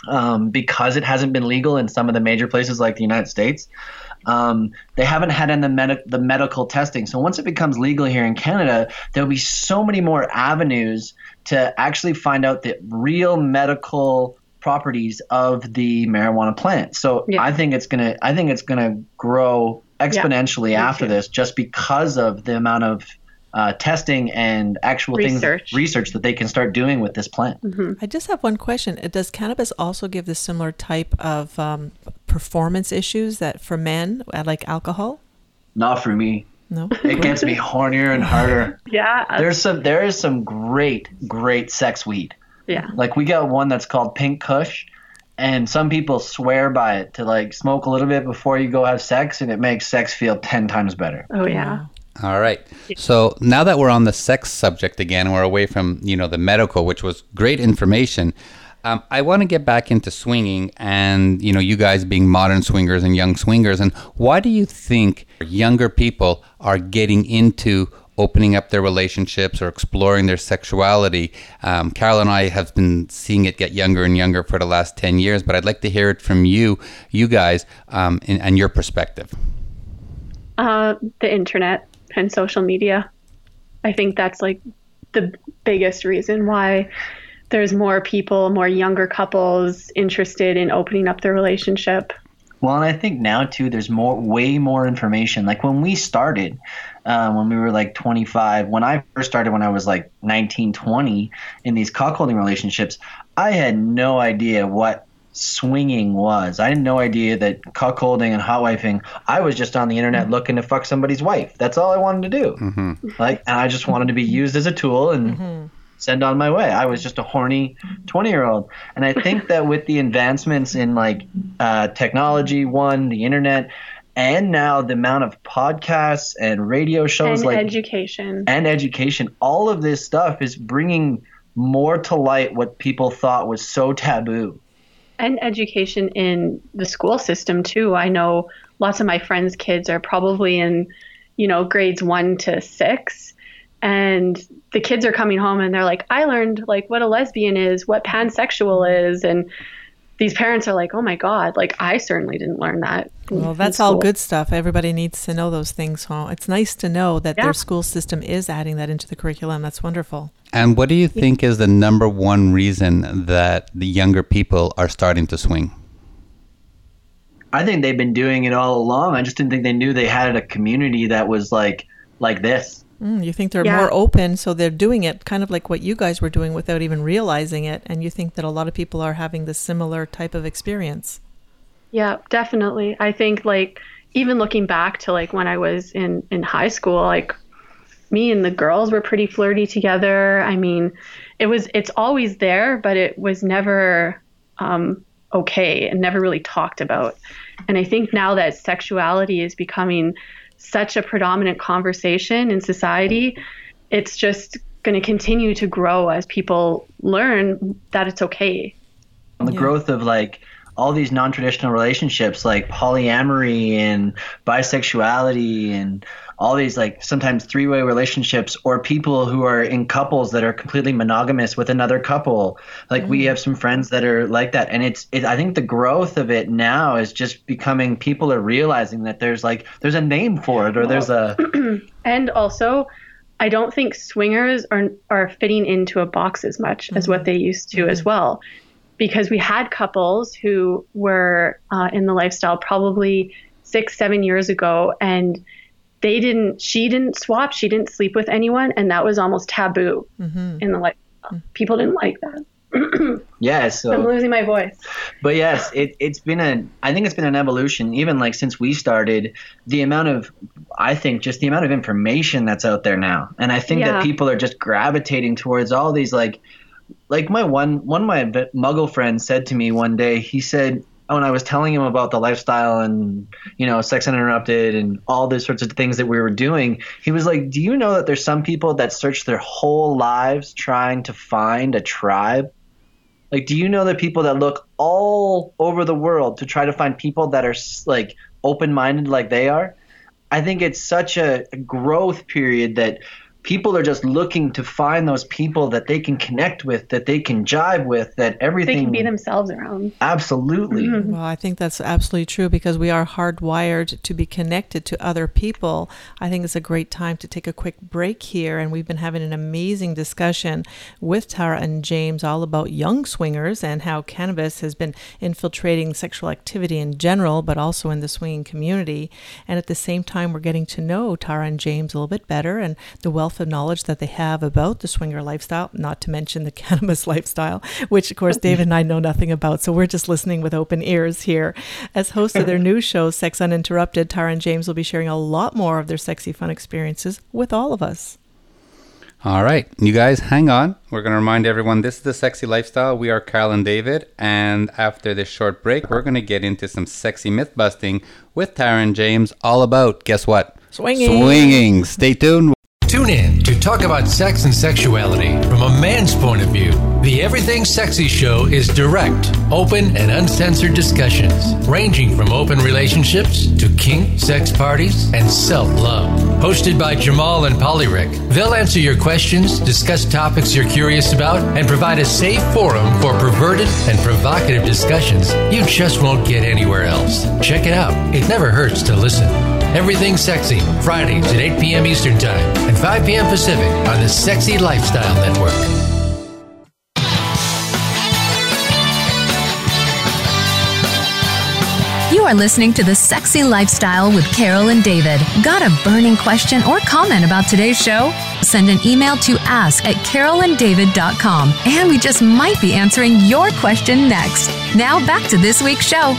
[SPEAKER 4] um, because it hasn't been legal in some of the major places like the United States. Um, they haven't had in the, med- the medical testing. So once it becomes legal here in Canada, there'll be so many more avenues to actually find out the real medical properties of the marijuana plant. So yeah. I think it's gonna I think it's gonna grow exponentially yeah, after this just because of the amount of uh, testing and actual research. things research that they can start doing with this plant.
[SPEAKER 1] Mm-hmm. I just have one question: Does cannabis also give the similar type of um, performance issues that for men, uh, like alcohol?
[SPEAKER 4] Not for me.
[SPEAKER 1] No,
[SPEAKER 4] it gets me <laughs> hornier and harder.
[SPEAKER 3] yeah,
[SPEAKER 4] there's some there is some great great sex weed.
[SPEAKER 3] Yeah,
[SPEAKER 4] like we got one that's called Pink Kush and some people swear by it to like smoke a little bit before you go have sex and it makes sex feel 10 times better
[SPEAKER 3] oh yeah
[SPEAKER 2] all right. So now that we're on the sex subject again, we're away from you know the medical, which was great information. Um, I want to get back into swinging, and you know, you guys being modern swingers and young swingers, and why do you think younger people are getting into opening up their relationships or exploring their sexuality? Um, Carol and I have been seeing it get younger and younger for the last ten years, but I'd like to hear it from you, you guys, um, and, and your perspective.
[SPEAKER 3] Uh, the internet and social media. I think that's like the biggest reason why there's more people, more younger couples interested in opening up their relationship.
[SPEAKER 4] Well, and I think now too, there's more, way more information. Like when we started, uh, when we were like 25, when I first started, when I was like 19, 20, in these cuckolding relationships, I had no idea what swinging was. I had no idea that cuckolding and hot wifing. I was just on the internet looking to fuck somebody's wife. That's all I wanted to do. Mm-hmm. Like, and I just wanted to be used as a tool and. Mm-hmm send on my way. I was just a horny 20 year old. And I think that with the advancements in like uh, technology, one, the internet, and now the amount of podcasts and radio shows
[SPEAKER 3] and
[SPEAKER 4] like
[SPEAKER 3] education
[SPEAKER 4] and education all of this stuff is bringing more to light what people thought was so taboo
[SPEAKER 3] and education in the school system too. I know lots of my friends kids are probably in you know grades 1 to 6 and the kids are coming home and they're like i learned like what a lesbian is what pansexual is and these parents are like oh my god like i certainly didn't learn that
[SPEAKER 1] well that's all good stuff. Everybody needs to know those things huh? it's nice to know that yeah. their school system is adding that into the curriculum. That's wonderful.
[SPEAKER 2] And what do you think is the number one reason that the younger people are starting to swing?
[SPEAKER 4] I think they've been doing it all along. I just didn't think they knew they had a community that was like like this
[SPEAKER 1] Mm, you think they're yeah. more open, so they're doing it kind of like what you guys were doing without even realizing it, and you think that a lot of people are having the similar type of experience.
[SPEAKER 3] Yeah, definitely. I think like even looking back to like when I was in in high school, like me and the girls were pretty flirty together. I mean, it was it's always there, but it was never um, okay and never really talked about. And I think now that sexuality is becoming such a predominant conversation in society, it's just going to continue to grow as people learn that it's okay.
[SPEAKER 4] The yeah. growth of like all these non-traditional relationships like polyamory and bisexuality and all these like sometimes three-way relationships or people who are in couples that are completely monogamous with another couple like mm. we have some friends that are like that and it's it, i think the growth of it now is just becoming people are realizing that there's like there's a name for it or there's a <clears throat>
[SPEAKER 3] and also I don't think swingers are are fitting into a box as much mm-hmm. as what they used to mm-hmm. as well because we had couples who were uh, in the lifestyle probably six, seven years ago, and they didn't, she didn't swap, she didn't sleep with anyone, and that was almost taboo mm-hmm. in the lifestyle. People didn't like that. <clears throat>
[SPEAKER 4] yes, so,
[SPEAKER 3] I'm losing my voice.
[SPEAKER 4] But yes, it, it's been a. I think it's been an evolution. Even like since we started, the amount of, I think, just the amount of information that's out there now, and I think yeah. that people are just gravitating towards all these like like my one one of my muggle friends said to me one day he said when I was telling him about the lifestyle and you know sex uninterrupted and all those sorts of things that we were doing he was like do you know that there's some people that search their whole lives trying to find a tribe? Like do you know that people that look all over the world to try to find people that are like open-minded like they are? I think it's such a growth period that people are just looking to find those people that they can connect with, that they can jive with, that everything
[SPEAKER 3] they can be themselves around.
[SPEAKER 4] Absolutely.
[SPEAKER 1] Mm-hmm. Well, I think that's absolutely true because we are hardwired to be connected to other people. I think it's a great time to take a quick break here, and we've been having an amazing discussion with Taara and James all about young swingers and how cannabis has been infiltrating sexual activity in general, but also in the swinging community. And at the same time, we're getting to know Taara and James a little bit better and the wealth wealth of knowledge that they have about the swinger lifestyle, not to mention the <laughs> cannabis lifestyle, which of course David and I know nothing about. So we're just listening with open ears here. As host of their new show, Sex Uninterrupted, Taara and James will be sharing a lot more of their sexy fun experiences with all of us.
[SPEAKER 2] All right, you guys, hang on. We're going to remind everyone this is the sexy lifestyle. We are Carol and David, and after this short break, we're going to get into some sexy myth busting with Taara and James, all about guess what?
[SPEAKER 1] Swinging.
[SPEAKER 2] Swinging. Stay tuned.
[SPEAKER 6] Tune in to talk about sex and sexuality from a man's point of view. The Everything Sexy Show is direct, open, and uncensored discussions, ranging from open relationships to kink, sex parties, and self love. Hosted by Jamal and Polyrick, they'll answer your questions, discuss topics you're curious about, and provide a safe forum for perverted and provocative discussions you just won't get anywhere else. Check it out, it never hurts to listen. Everything Sexy, Fridays at 8 p.m. Eastern Time and 5 p.m. Pacific on the Sexy Lifestyle Network.
[SPEAKER 5] You are listening to The Sexy Lifestyle with Carol and David. Got a burning question or comment about today's show? Send an email to ask at carolanddavid.com and we just might be answering your question next. Now back to this week's show.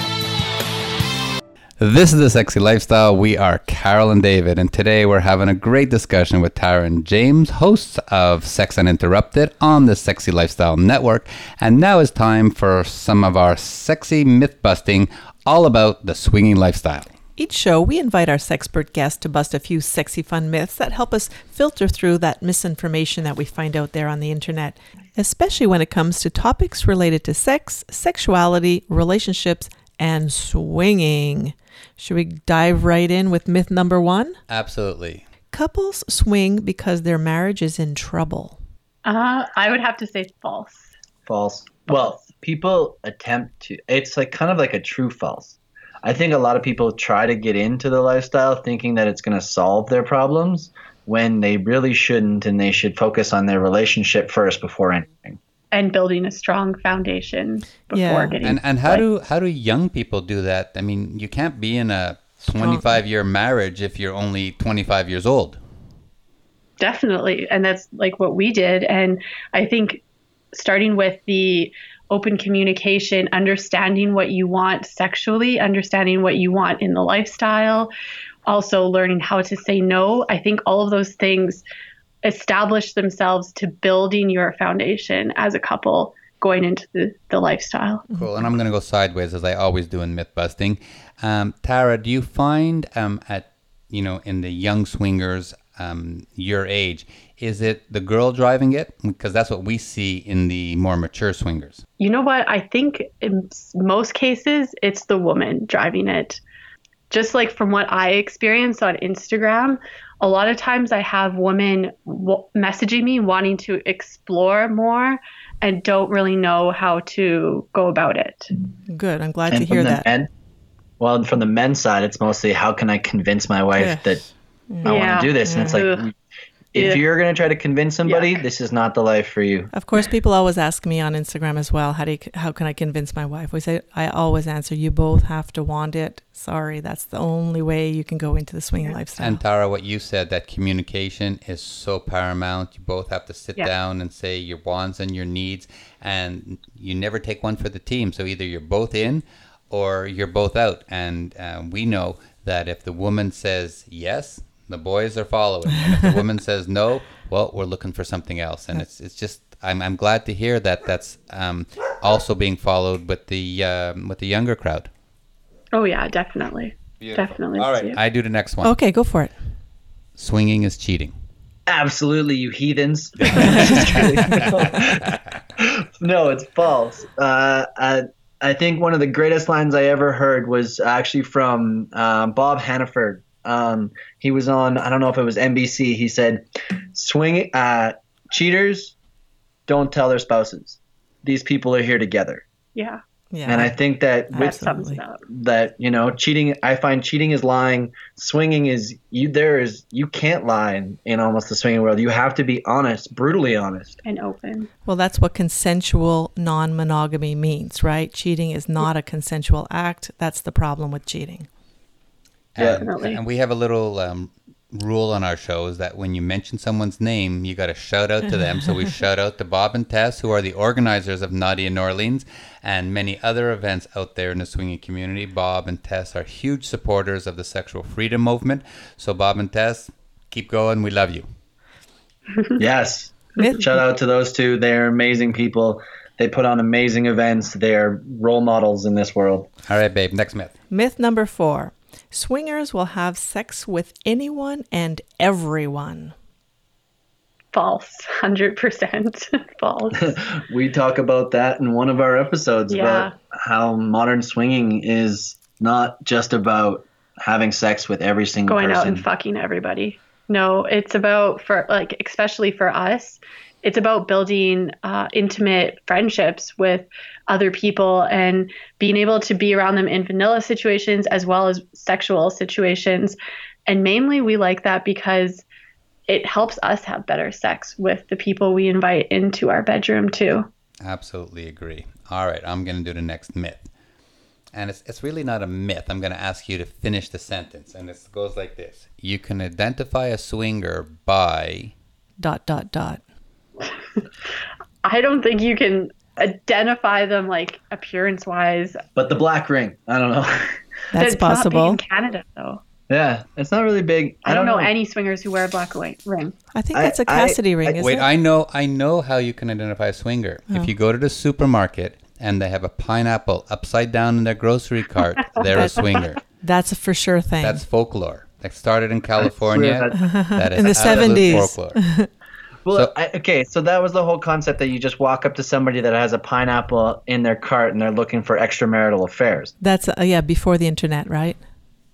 [SPEAKER 2] This is the Sexy Lifestyle. We are Carol and David, and today we're having a great discussion with and James, hosts of Sex Uninterrupted on the Sexy Lifestyle Network. And now it's time for some of our sexy myth busting all about the swinging lifestyle.
[SPEAKER 1] Each show, we invite our sexpert guests to bust a few sexy fun myths that help us filter through that misinformation that we find out there on the internet, especially when it comes to topics related to sex, sexuality, relationships, and swinging. Should we dive right in with myth number one?
[SPEAKER 2] Absolutely.
[SPEAKER 1] Couples swing because their marriage is in trouble.
[SPEAKER 3] Uh, I would have to say false.
[SPEAKER 4] False. Well, people attempt to, it's like kind of like a true false. I think a lot of people try to get into the lifestyle thinking that it's going to solve their problems when they really shouldn't and they should focus on their relationship first before anything
[SPEAKER 3] and building a strong foundation before yeah. getting
[SPEAKER 2] and and how like, do how do young people do that? I mean you can't be in a 25 year marriage if you're only 25 years old.
[SPEAKER 3] Definitely. And that's like what we did. And i think starting with the open communication understanding what you want sexually understanding what you want in the lifestyle also learning how to say no. I think all of those things establish themselves to building your foundation as a couple going into the, the lifestyle.
[SPEAKER 2] Cool. And I'm going to go sideways as I always do in myth busting. Um, Taara, do you find um, at, you know, in the young swingers, um, your age, is it the girl driving it? Because that's what we see in the more mature swingers.
[SPEAKER 3] You know what? I think in most cases, it's the woman driving it. Just like from what I experience on Instagram, a lot of times I have women w- messaging me wanting to explore more and don't really know how to go about it.
[SPEAKER 1] Good. I'm glad and to hear that.
[SPEAKER 4] Men, well, from the men's side, it's mostly how can I convince my wife yeah. that I yeah. want to do this? And it's like, if yeah. you're going to try to convince somebody, this is not the life for you.
[SPEAKER 1] Of course, people always ask me on Instagram as well, how do you, how can I convince my wife? We say I always answer, you both have to want it. Sorry, that's the only way you can go into the swinging yeah. lifestyle.
[SPEAKER 2] And Taara, what you said that communication is so paramount. You both have to sit yeah. down and say your wants and your needs, and you never take one for the team. So either you're both in or you're both out. And uh, we know that if the woman says yes, the boys are following. And if the <laughs> woman says no, well, we're looking for something else. And it's it's just I'm I'm glad to hear that that's um, also being followed with the um, with the younger crowd.
[SPEAKER 3] Oh yeah, definitely, Beautiful. definitely.
[SPEAKER 2] All right, I do the next one.
[SPEAKER 1] Okay, go for it.
[SPEAKER 2] Swinging is cheating.
[SPEAKER 4] Absolutely, you heathens. <laughs> <laughs> no, it's false. Uh, I, I think one of the greatest lines I ever heard was actually from uh, Bob Hannaford um, he was on, I don't know if it was NBC. He said, "Swing, uh, cheaters don't tell their spouses. These people are here together."
[SPEAKER 3] Yeah.
[SPEAKER 1] Yeah.
[SPEAKER 4] And I think that with that, you know, cheating, I find cheating is lying. Swinging is you. There is you can't lie in, in almost the swinging world. You have to be honest, brutally honest,
[SPEAKER 3] and open.
[SPEAKER 1] Well, that's what consensual non-monogamy means, right? Cheating is not a consensual act. That's the problem with cheating.
[SPEAKER 2] Definitely. And, and we have a little um, rule on our show is that when you mention someone's name, you got to shout out to them. so we <laughs> shout out to Bob and Tess, who are the organizers of Naughty in New Orleans and many other events out there in the swinging community. Bob and Tess are huge supporters of the sexual freedom movement. So, Bob and Tess, keep going. We love you. <laughs>
[SPEAKER 4] yes. shout out to those two. They're amazing people. They put on amazing events. They're role models in this world.
[SPEAKER 2] All right, babe. Next myth.
[SPEAKER 1] Myth number four Swingers will have sex with anyone and everyone.
[SPEAKER 3] False. <laughs> 100% <laughs> false.
[SPEAKER 4] we talk about that in one of our episodes yeah. about how modern swinging is not just about having sex with every single
[SPEAKER 3] going
[SPEAKER 4] person.
[SPEAKER 3] out and fucking everybody. No, it's about for like especially for us, it's about building uh, intimate friendships with other people and being able to be around them in vanilla situations as well as sexual situations. And mainly, we like that because it helps us have better sex with the people we invite into our bedroom, too.
[SPEAKER 2] Absolutely agree. All right, I'm going to do the next myth. and it's, it's really not a myth. I'm going to ask you to finish the sentence, and it goes like this You can identify a swinger by.
[SPEAKER 1] Dot, dot, dot.
[SPEAKER 3] I don't think you can identify them like appearance wise.
[SPEAKER 4] But the black ring, I don't know. <laughs>
[SPEAKER 1] That's
[SPEAKER 3] It's
[SPEAKER 1] possible.
[SPEAKER 3] Not big in Canada, though.
[SPEAKER 4] yeah, it's not really big.
[SPEAKER 3] I, don't know, any swingers who wear a black ring.
[SPEAKER 1] I think
[SPEAKER 4] I-
[SPEAKER 1] that's a
[SPEAKER 4] I-
[SPEAKER 1] Cassidy ring,
[SPEAKER 4] I-
[SPEAKER 1] isn't
[SPEAKER 2] Wait,
[SPEAKER 1] it?
[SPEAKER 2] I know, I know how you can identify a swinger.
[SPEAKER 1] Oh.
[SPEAKER 2] If you go to the supermarket and they have a pineapple upside down in their grocery cart, <laughs> they're a swinger.
[SPEAKER 1] That's a for sure thing.
[SPEAKER 2] That's folklore. That started in California. <laughs> That is
[SPEAKER 1] In the 70s.
[SPEAKER 2] folklore.
[SPEAKER 4] Well,
[SPEAKER 2] So-
[SPEAKER 4] I, okay, so that was the whole concept that you just walk up to somebody that has a pineapple in their cart and they're looking for extramarital affairs.
[SPEAKER 1] That's uh, yeah, before the internet, right?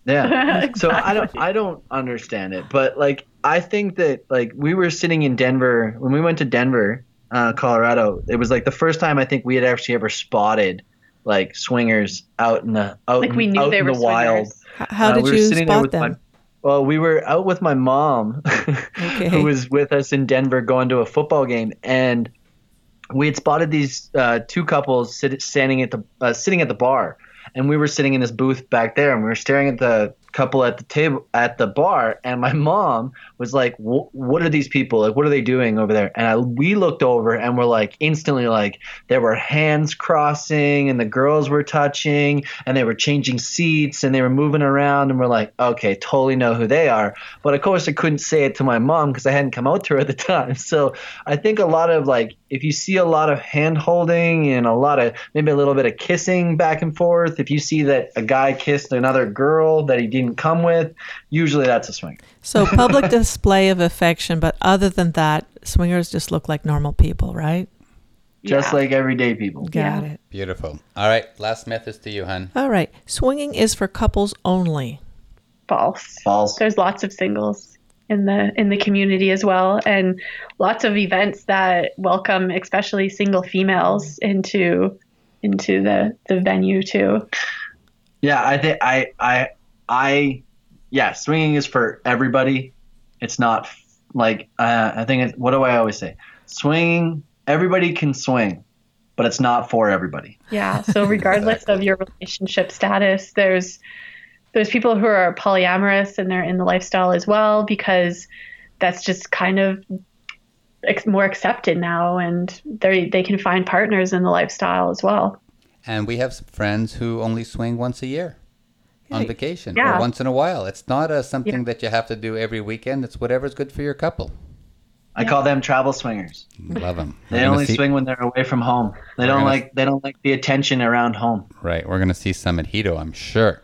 [SPEAKER 4] Yeah. <laughs> So I don't I don't understand it, but like I think that like we were sitting in Denver when we went to Denver, uh, Colorado. It was like the first time I think we had actually ever spotted like swingers out in the out,
[SPEAKER 3] Like we
[SPEAKER 4] in,
[SPEAKER 3] knew
[SPEAKER 4] out
[SPEAKER 3] they
[SPEAKER 4] in
[SPEAKER 3] were
[SPEAKER 4] the wild.
[SPEAKER 3] swingers.
[SPEAKER 1] H- How
[SPEAKER 4] Uh,
[SPEAKER 1] did
[SPEAKER 4] we
[SPEAKER 1] you spot them?
[SPEAKER 4] my- Well, we were out with my mom, <laughs>
[SPEAKER 1] Okay.
[SPEAKER 4] who was with us in Denver going to a football game, and we had spotted these uh, two couples sit, standing at the uh, sitting at the bar, and we were sitting in this booth back there, and we were staring at the couple at the table at the bar, and my mom was like, "What are these people? Like, what are they doing over there?" And I, we looked over, and we're like, instantly, like, there were hands crossing, and the girls were touching, and they were changing seats, and they were moving around, and we're like, "Okay, totally know who they are." But of course, I couldn't say it to my mom because I hadn't come out to her at the time. <laughs> So I think a lot of like, if you see a lot of hand holding and a lot of maybe a little bit of kissing back and forth, if you see that a guy kissed another girl that he didn't come with, usually that's a swing.
[SPEAKER 1] So <laughs> public display of affection, but other than that, swingers just look like normal people, right?
[SPEAKER 4] Just
[SPEAKER 3] Yeah.
[SPEAKER 4] like everyday people.
[SPEAKER 1] Got
[SPEAKER 3] Yeah.
[SPEAKER 1] it.
[SPEAKER 2] Beautiful. All right, last myth is to you, hun.
[SPEAKER 1] All right. Swinging is for couples only.
[SPEAKER 3] False.
[SPEAKER 4] False.
[SPEAKER 3] There's lots of singles in the in the community as well, and lots of events that welcome especially single females into into the the venue too.
[SPEAKER 4] Yeah, I think I I I yeah, swinging is for everybody. It's not like uh, I think. It, what do I always say? Swinging, everybody can swing, but it's not for everybody.
[SPEAKER 3] Yeah. So regardless of your relationship status, there's there's people who are polyamorous and they're in the lifestyle as well because that's just kind of more accepted now, and they they can find partners in the lifestyle as well.
[SPEAKER 2] And we have some friends who only swing once a year on vacation
[SPEAKER 3] Yeah.
[SPEAKER 2] or once in a while. It's not a, something that you have to do every weekend. It's whatever's good for your couple.
[SPEAKER 4] I call them travel swingers.
[SPEAKER 2] Love them.
[SPEAKER 4] They only swing when they're away from home. They don't
[SPEAKER 2] gonna-
[SPEAKER 4] like they don't like the attention around home.
[SPEAKER 2] Right. We're going to see some at Hedo, I'm sure.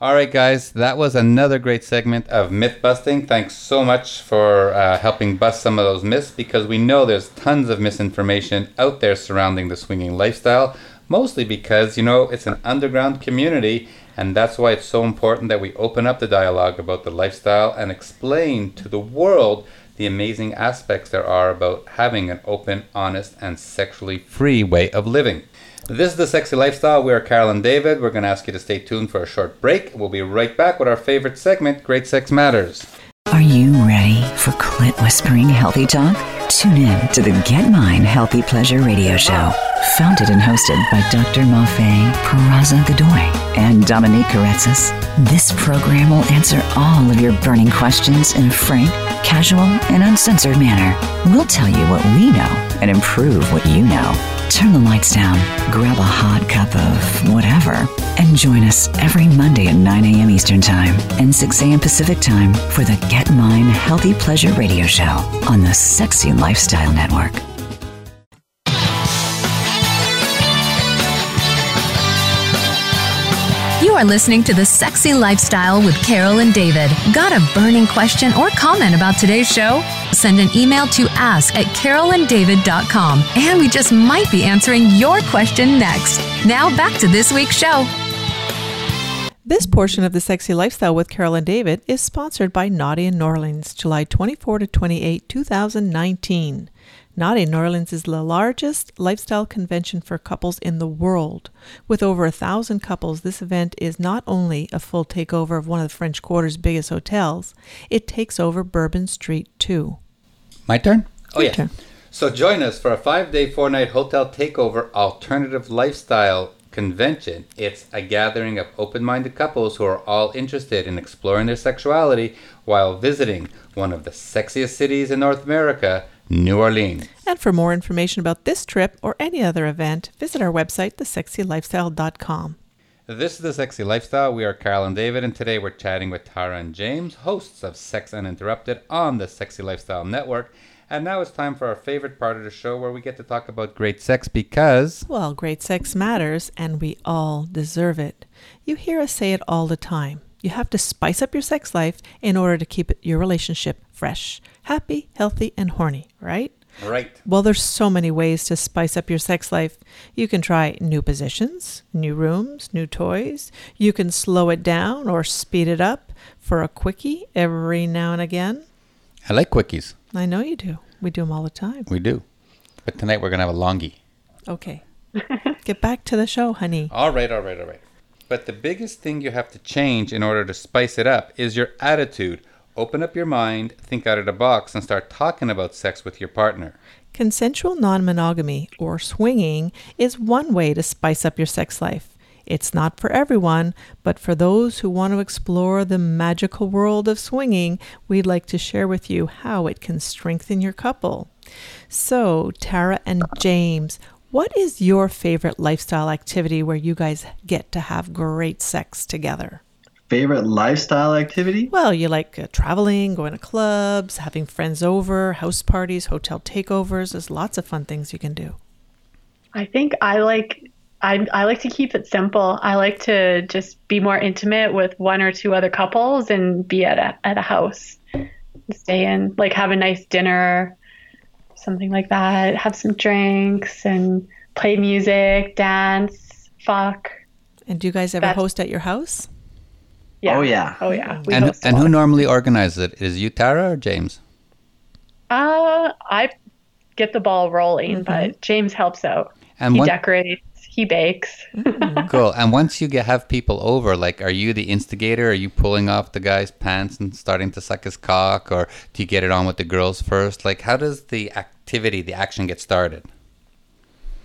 [SPEAKER 2] All right, guys. That was another great segment of myth busting. Thanks so much for uh, helping bust some of those myths because we know there's tons of misinformation out there surrounding the swinging lifestyle, mostly because, you know, it's an underground community. And that's why it's so important that we open up the dialogue about the lifestyle and explain to the world the amazing aspects there are about having an open, honest, and sexually free way of living. This is the Sexy Lifestyle. We're Carol and David. We're going to ask you to stay tuned for a short break. We'll be right back with our favorite segment, Great Sex Matters.
[SPEAKER 7] Are you ready for clit whispering healthy talk? Tune in to the Get Mine Healthy Pleasure Radio Show, founded and hosted by Dr. Mafe Peraza Godoy and Dominique Karetsis. This program will answer all of your burning questions in a frank, casual, and uncensored manner. We'll tell you what we know and improve what you know. Turn the lights down, grab a hot cup of whatever, and join us every Monday at 9 a.m. Eastern Time and 6 a.m. Pacific Time for the Get Mine Healthy Pleasure Radio Show on the Sexy Lifestyle Network.
[SPEAKER 5] Are listening to The Sexy Lifestyle with Carol and David. Got a burning question or comment about today's show? Send an email to ask at carolanddavid.com and we just might be answering your question next. Now back to this week's show.
[SPEAKER 1] This portion of the Sexy Lifestyle with Carol and David is sponsored by Naughty in New Orleans, July 24 to 28, 2019. Naughty in New Orleans is the largest lifestyle convention for couples in the world. With over a thousand couples, this event is not only a full takeover of one of the French Quarter's biggest hotels, it takes over Bourbon Street too.
[SPEAKER 2] My turn? Oh,
[SPEAKER 1] Your
[SPEAKER 2] yeah.
[SPEAKER 1] turn.
[SPEAKER 2] So join us for a five day, four night hotel takeover alternative lifestyle convention. It's a gathering of open minded couples who are all interested in exploring their sexuality while visiting one of the sexiest cities in North America, New Orleans.
[SPEAKER 1] And for more information about this trip or any other event, visit our website, thesexylifestyle.com.
[SPEAKER 2] This is The Sexy Lifestyle. We are Carol and David, and today we're chatting with Taara and James, hosts of Sex Uninterrupted on the Sexy Lifestyle Network. And now it's time for our favorite part of the show where we get to talk about great sex because.
[SPEAKER 1] Well, great sex matters, and we all deserve it. You hear us say it all the time. You have to spice up your sex life in order to keep your relationship fresh, happy, healthy, and horny, right?
[SPEAKER 2] Right.
[SPEAKER 1] Well, there's so many ways to spice up your sex life. You can try new positions, new rooms, new toys. You can slow it down or speed it up for a quickie every now and again.
[SPEAKER 2] I like quickies.
[SPEAKER 1] I know you do. We do them all the time.
[SPEAKER 2] We do. But tonight we're going to have a longie.
[SPEAKER 1] Okay. Get back to the show, honey.
[SPEAKER 2] All right, all right, all right. But the biggest thing you have to change in order to spice it up is your attitude Open up your mind, think out of the box, and start talking about sex with your partner.
[SPEAKER 1] Consensual non monogamy, or swinging, is one way to spice up your sex life. It's not for everyone, but for those who want to explore the magical world of swinging, we'd like to share with you how it can strengthen your couple. So, Taara and James, what is your favorite lifestyle activity where you guys get to have great sex together?
[SPEAKER 4] favorite lifestyle activity?
[SPEAKER 1] Well, you like uh, traveling, going to clubs, having friends over, house parties, hotel takeovers. There's lots of fun things you can do.
[SPEAKER 3] I think I like I I like to keep it simple. I like to just be more intimate with one or two other couples and be at a at a house. Stay in, like have a nice dinner, something like that. Have some drinks and play music, dance, fuck.
[SPEAKER 1] And do you guys ever That's, host at your house?
[SPEAKER 3] Yeah.
[SPEAKER 4] Oh yeah.
[SPEAKER 3] Oh yeah.
[SPEAKER 2] We and and who normally organizes it? Is you Taara or James?
[SPEAKER 3] Uh, I get the ball rolling, mm-hmm. but James helps out. And he decorates. He bakes.
[SPEAKER 2] Mm. <laughs> cool. And once you get have people over, like, are you the instigator? Are you pulling off the guy's pants and starting to suck his cock, or do you get it on with the girls first? Like, how does the activity, the action, get started?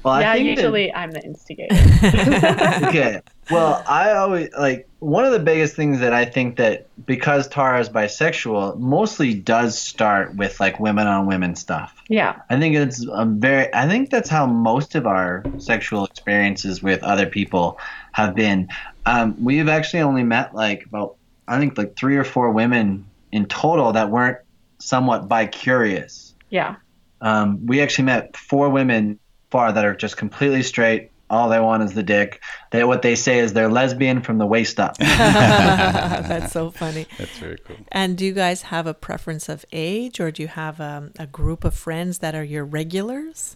[SPEAKER 3] Well, yeah, usually that... I'm the instigator. <laughs>
[SPEAKER 4] okay. Well, I always like one of the biggest things that I think that because Taara is bisexual, mostly does start with like women on women stuff.
[SPEAKER 3] Yeah.
[SPEAKER 4] I think it's a very. I think that's how most of our sexual experiences with other people have been. Um, we've actually only met like about I think like three or four women in total that weren't somewhat bi curious.
[SPEAKER 3] Yeah.
[SPEAKER 4] Um, we actually met four women far that are just completely straight. All they want is the dick. They what they say is they're lesbian from the waist up. <laughs> <laughs>
[SPEAKER 1] That's so funny.
[SPEAKER 2] That's very cool.
[SPEAKER 1] And do you guys have a preference of age, or do you have um, a group of friends that are your regulars?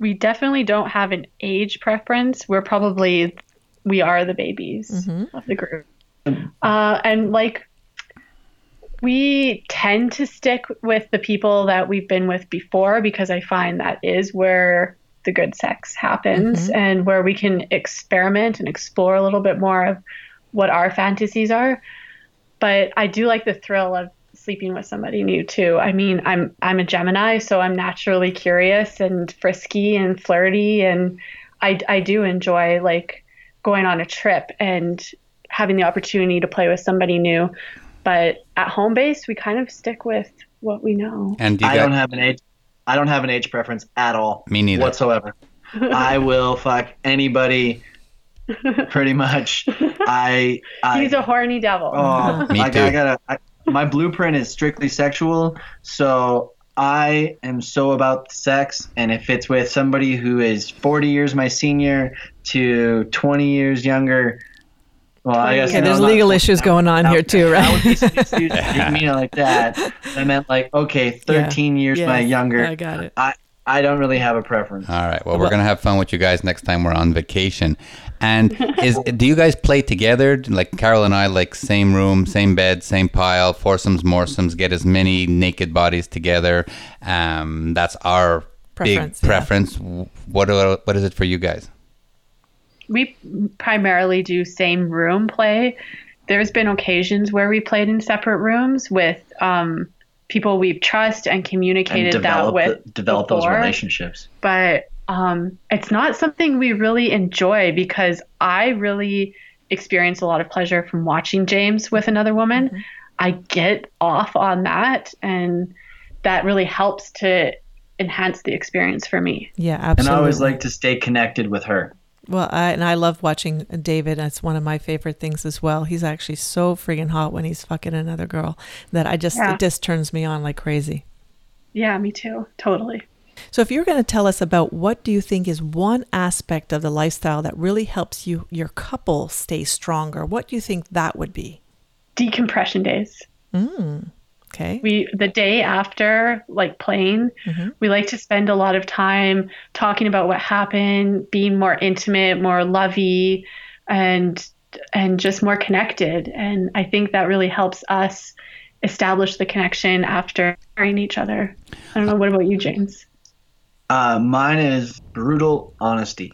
[SPEAKER 3] We definitely don't have an age preference. We're probably we are the babies mm-hmm. of the group. Uh, and like we tend to stick with the people that we've been with before because I find that is where the good sex happens mm-hmm. and where we can experiment and explore a little bit more of what our fantasies are. But I do like the thrill of sleeping with somebody new too. I mean, I'm I'm a Gemini, so I'm naturally curious and frisky and flirty and I I do enjoy like going on a trip and having the opportunity to play with somebody new. But at home base, we kind of stick with what we know.
[SPEAKER 4] And do I don't have an age. I don't have an age preference at all.
[SPEAKER 2] Me neither.
[SPEAKER 4] Whatsoever. I will fuck anybody. Pretty much. I, I.
[SPEAKER 3] He's a horny devil.
[SPEAKER 4] Oh, <laughs> Me too. I gotta. I, my blueprint is strictly sexual, so I am so about sex, and if it's with somebody who is 40 years my senior to 20 years younger,
[SPEAKER 1] well, I guess okay, there's legal not, issues going on here too, right?
[SPEAKER 4] didn't mean it like that. I meant like, okay, <laughs> 13 yeah, years yes, my younger.
[SPEAKER 1] I got it.
[SPEAKER 4] I, I don't really have a preference.
[SPEAKER 2] All right. Well, we're gonna have fun with you guys next time we're on vacation. And <laughs> is do you guys play together? Like Carol and I, like same room, same bed, same pile, foursomes, moresomes, get as many naked bodies together. Um, that's our preference, big preference. Yeah. What what is it for you guys?
[SPEAKER 3] We primarily do same room play. There's been occasions where we played in separate rooms with um, people we trust and communicated and that with
[SPEAKER 4] develop before. those relationships.
[SPEAKER 3] But um, it's not something we really enjoy because I really experience a lot of pleasure from watching James with another woman. Mm-hmm. I get off on that, and that really helps to enhance the experience for me.
[SPEAKER 1] Yeah, absolutely.
[SPEAKER 4] And I always like to stay connected with her.
[SPEAKER 1] Well, I, and I love watching David. That's one of my favorite things as well. He's actually so freaking hot when he's fucking another girl that I just yeah. it just turns me on like crazy.
[SPEAKER 3] Yeah, me too. Totally.
[SPEAKER 1] So if you're going to tell us about what do you think is one aspect of the lifestyle that really helps you your couple stay stronger, what do you think that would be?
[SPEAKER 3] Decompression days.
[SPEAKER 1] Mm. Okay.
[SPEAKER 3] We the day after like playing, mm-hmm. we like to spend a lot of time talking about what happened, being more intimate, more lovey, and and just more connected. And I think that really helps us establish the connection after marrying each other. I don't know. What about you, James?
[SPEAKER 4] Uh, mine is brutal honesty.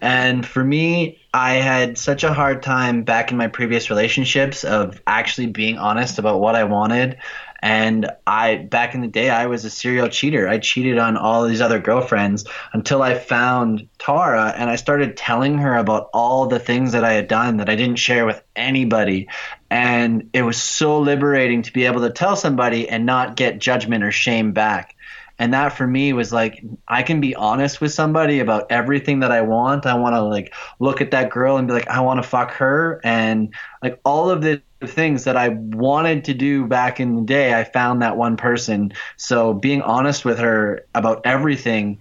[SPEAKER 4] And for me, I had such a hard time back in my previous relationships of actually being honest about what I wanted. And I, back in the day, I was a serial cheater. I cheated on all these other girlfriends until I found Taara and I started telling her about all the things that I had done that I didn't share with anybody. And it was so liberating to be able to tell somebody and not get judgment or shame back and that for me was like i can be honest with somebody about everything that i want. I want to like look at that girl and be like i want to fuck her. And like all of the things that i wanted to do back in the day i found that one person. So being honest with her about everything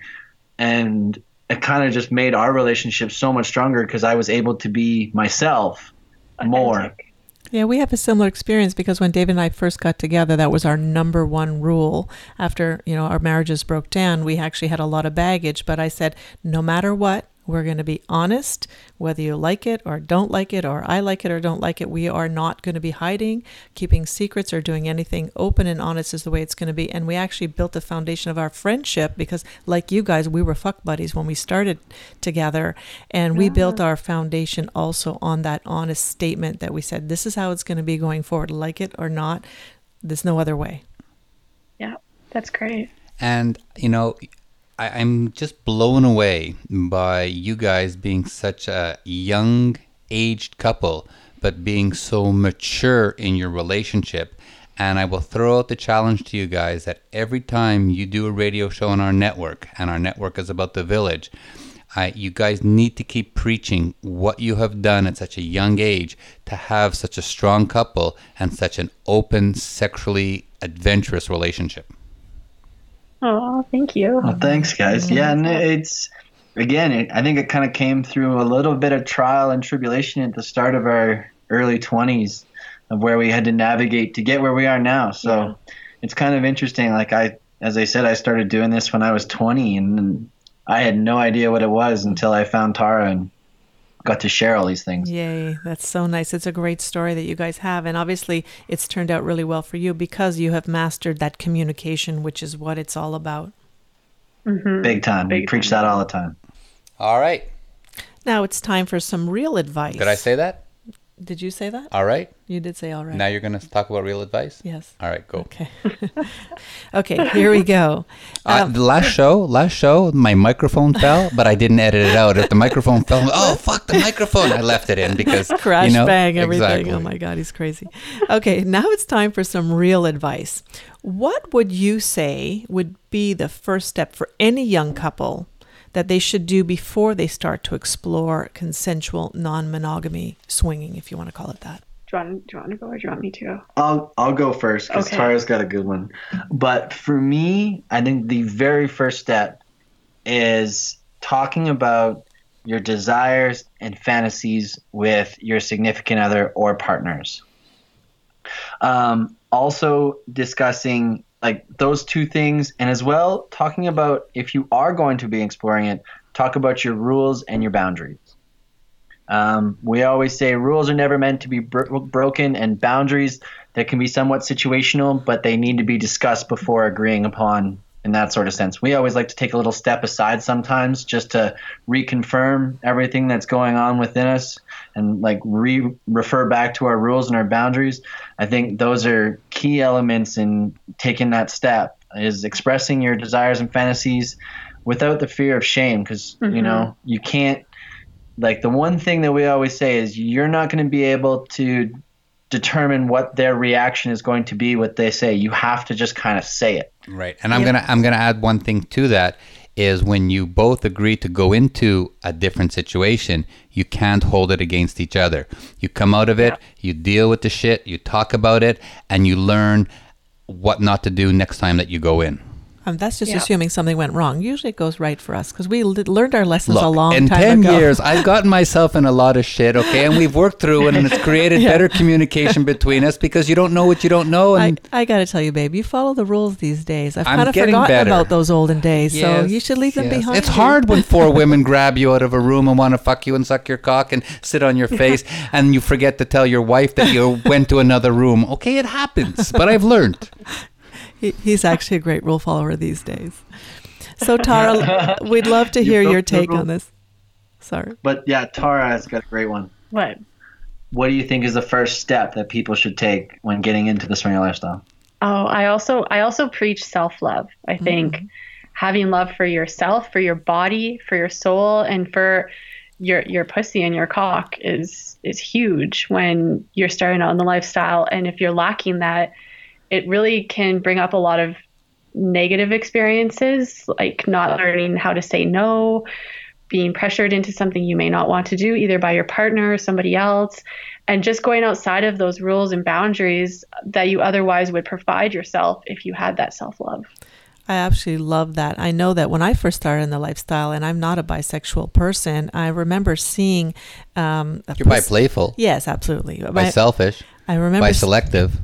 [SPEAKER 4] and it kind of just made our relationship so much stronger because i was able to be myself more
[SPEAKER 1] yeah, we have a similar experience because when David and I first got together, that was our number one rule. After, you know, our marriages broke down, we actually had a lot of baggage, but I said, no matter what, we're going to be honest, whether you like it or don't like it, or I like it or don't like it. We are not going to be hiding, keeping secrets, or doing anything. Open and honest is the way it's going to be. And we actually built the foundation of our friendship because, like you guys, we were fuck buddies when we started together. And we built our foundation also on that honest statement that we said, this is how it's going to be going forward, like it or not. There's no other way.
[SPEAKER 3] Yeah, that's great.
[SPEAKER 2] And, you know, I, am just blown away by you guys being such a young aged couple, but being so mature in your relationship. And I will throw out the challenge to you guys that every time you do a radio show on our network, and our network is about the village, uh, you guys need to keep preaching what you have done at such a young age to have such a strong couple and such an open, sexually adventurous relationship.
[SPEAKER 3] Oh, thank you.
[SPEAKER 4] Well, thanks, guys. Yeah, and it's again, it, I think it kind of came through a little bit of trial and tribulation at the start of our early 20s of where we had to navigate to get where we are now. So yeah. it's kind of interesting. Like I, as I said, I started doing this when I was 20, and I had no idea what it was until I found Taara and got to share all these things.
[SPEAKER 1] Yay, that's so nice. It's a great story that you guys have. And obviously, it's turned out really well for you because you have mastered that communication, which is what it's all about.
[SPEAKER 4] Mm-hmm. Big time. Big we preach that all the time.
[SPEAKER 2] All right.
[SPEAKER 1] Now it's time for some real advice.
[SPEAKER 2] Did I say that?
[SPEAKER 1] Did you say that?
[SPEAKER 2] All right.
[SPEAKER 1] You did say all right.
[SPEAKER 2] Now you're going to talk about real advice?
[SPEAKER 1] Yes.
[SPEAKER 2] All right, go.
[SPEAKER 1] Okay. <laughs> okay, here we go.
[SPEAKER 2] Uh, um, uh, the last show, last show, my microphone fell, but I didn't edit it out. If the microphone fell, oh, fuck the microphone. I left it in because
[SPEAKER 1] crash
[SPEAKER 2] you know,
[SPEAKER 1] bang everything. Exactly. Oh my god, he's crazy. Okay, now it's time for some real advice. What would you say would be the first step for any young couple that they should do before they start to explore consensual non monogamy swinging, if you want to call it that?
[SPEAKER 3] Do you, want, do you want to go or do you want me to go?
[SPEAKER 4] I'll, I'll go first because okay. Taara's got a good one. But for me, I think the very first step is talking about your desires and fantasies with your significant other or partners. Um, also, discussing like those two things and as well talking about if you are going to be exploring it talk about your rules and your boundaries um, we always say rules are never meant to be bro- broken and boundaries that can be somewhat situational but they need to be discussed before agreeing upon in that sort of sense we always like to take a little step aside sometimes just to reconfirm everything that's going on within us and like re refer back to our rules and our boundaries i think those are key elements in taking that step is expressing your desires and fantasies without the fear of shame because mm-hmm. you know you can't like the one thing that we always say is you're not going to be able to determine what their reaction is going to be what they say. You have to just kind of say it.
[SPEAKER 2] Right and i'm gonna i'm gonna add one thing to that is when you both agree to go into a different situation you can't hold it against each other. You come out of it yeah. you deal with the shit you talk about it and you learn what not to do next time that you go in
[SPEAKER 1] um, that's just yeah. assuming something went wrong. Usually it goes right for us because we l- learned our lessons
[SPEAKER 2] Look,
[SPEAKER 1] a long time ago.
[SPEAKER 2] in 10 years, <laughs> I've gotten myself in a lot of shit, okay? And we've worked through it and it's created <laughs> yeah. better communication between us because you don't know what you don't know. And
[SPEAKER 1] I, I got to tell you, babe, you follow the rules these days. I've kind of forgotten better. about those olden days, yes, so you should leave them yes. behind.
[SPEAKER 2] It's you. hard when four <laughs> women grab you out of a room and want to fuck you and suck your cock and sit on your face and you forget to tell your wife that you went to another room. Okay, it happens, but I've learned.
[SPEAKER 1] He, he's actually a great rule follower these days. So Taara, <laughs> we'd love to hear your take on this. Sorry.
[SPEAKER 4] But yeah, Taara has got a great one.
[SPEAKER 3] What?
[SPEAKER 4] What do you think is the first step that people should take when getting into the swinger lifestyle?
[SPEAKER 3] Oh, I also I also preach self-love. I mm-hmm. think mm-hmm. having love for yourself, for your body, for your soul, and for your your pussy and your cock is is huge when you're starting out in the lifestyle. And if you're lacking that, it really can bring up a lot of negative experiences, like not learning how to say no, being pressured into something you may not want to do, either by your partner or somebody else, and just going outside of those rules and boundaries that you otherwise would provide yourself if you had that self love.
[SPEAKER 1] I absolutely love that. I know that when I first started in the lifestyle, and I'm not a bisexual person, I remember seeing. Um,
[SPEAKER 2] You're bi playful.
[SPEAKER 1] Yes, absolutely.
[SPEAKER 2] By selfish.
[SPEAKER 1] I remember.
[SPEAKER 2] By selective.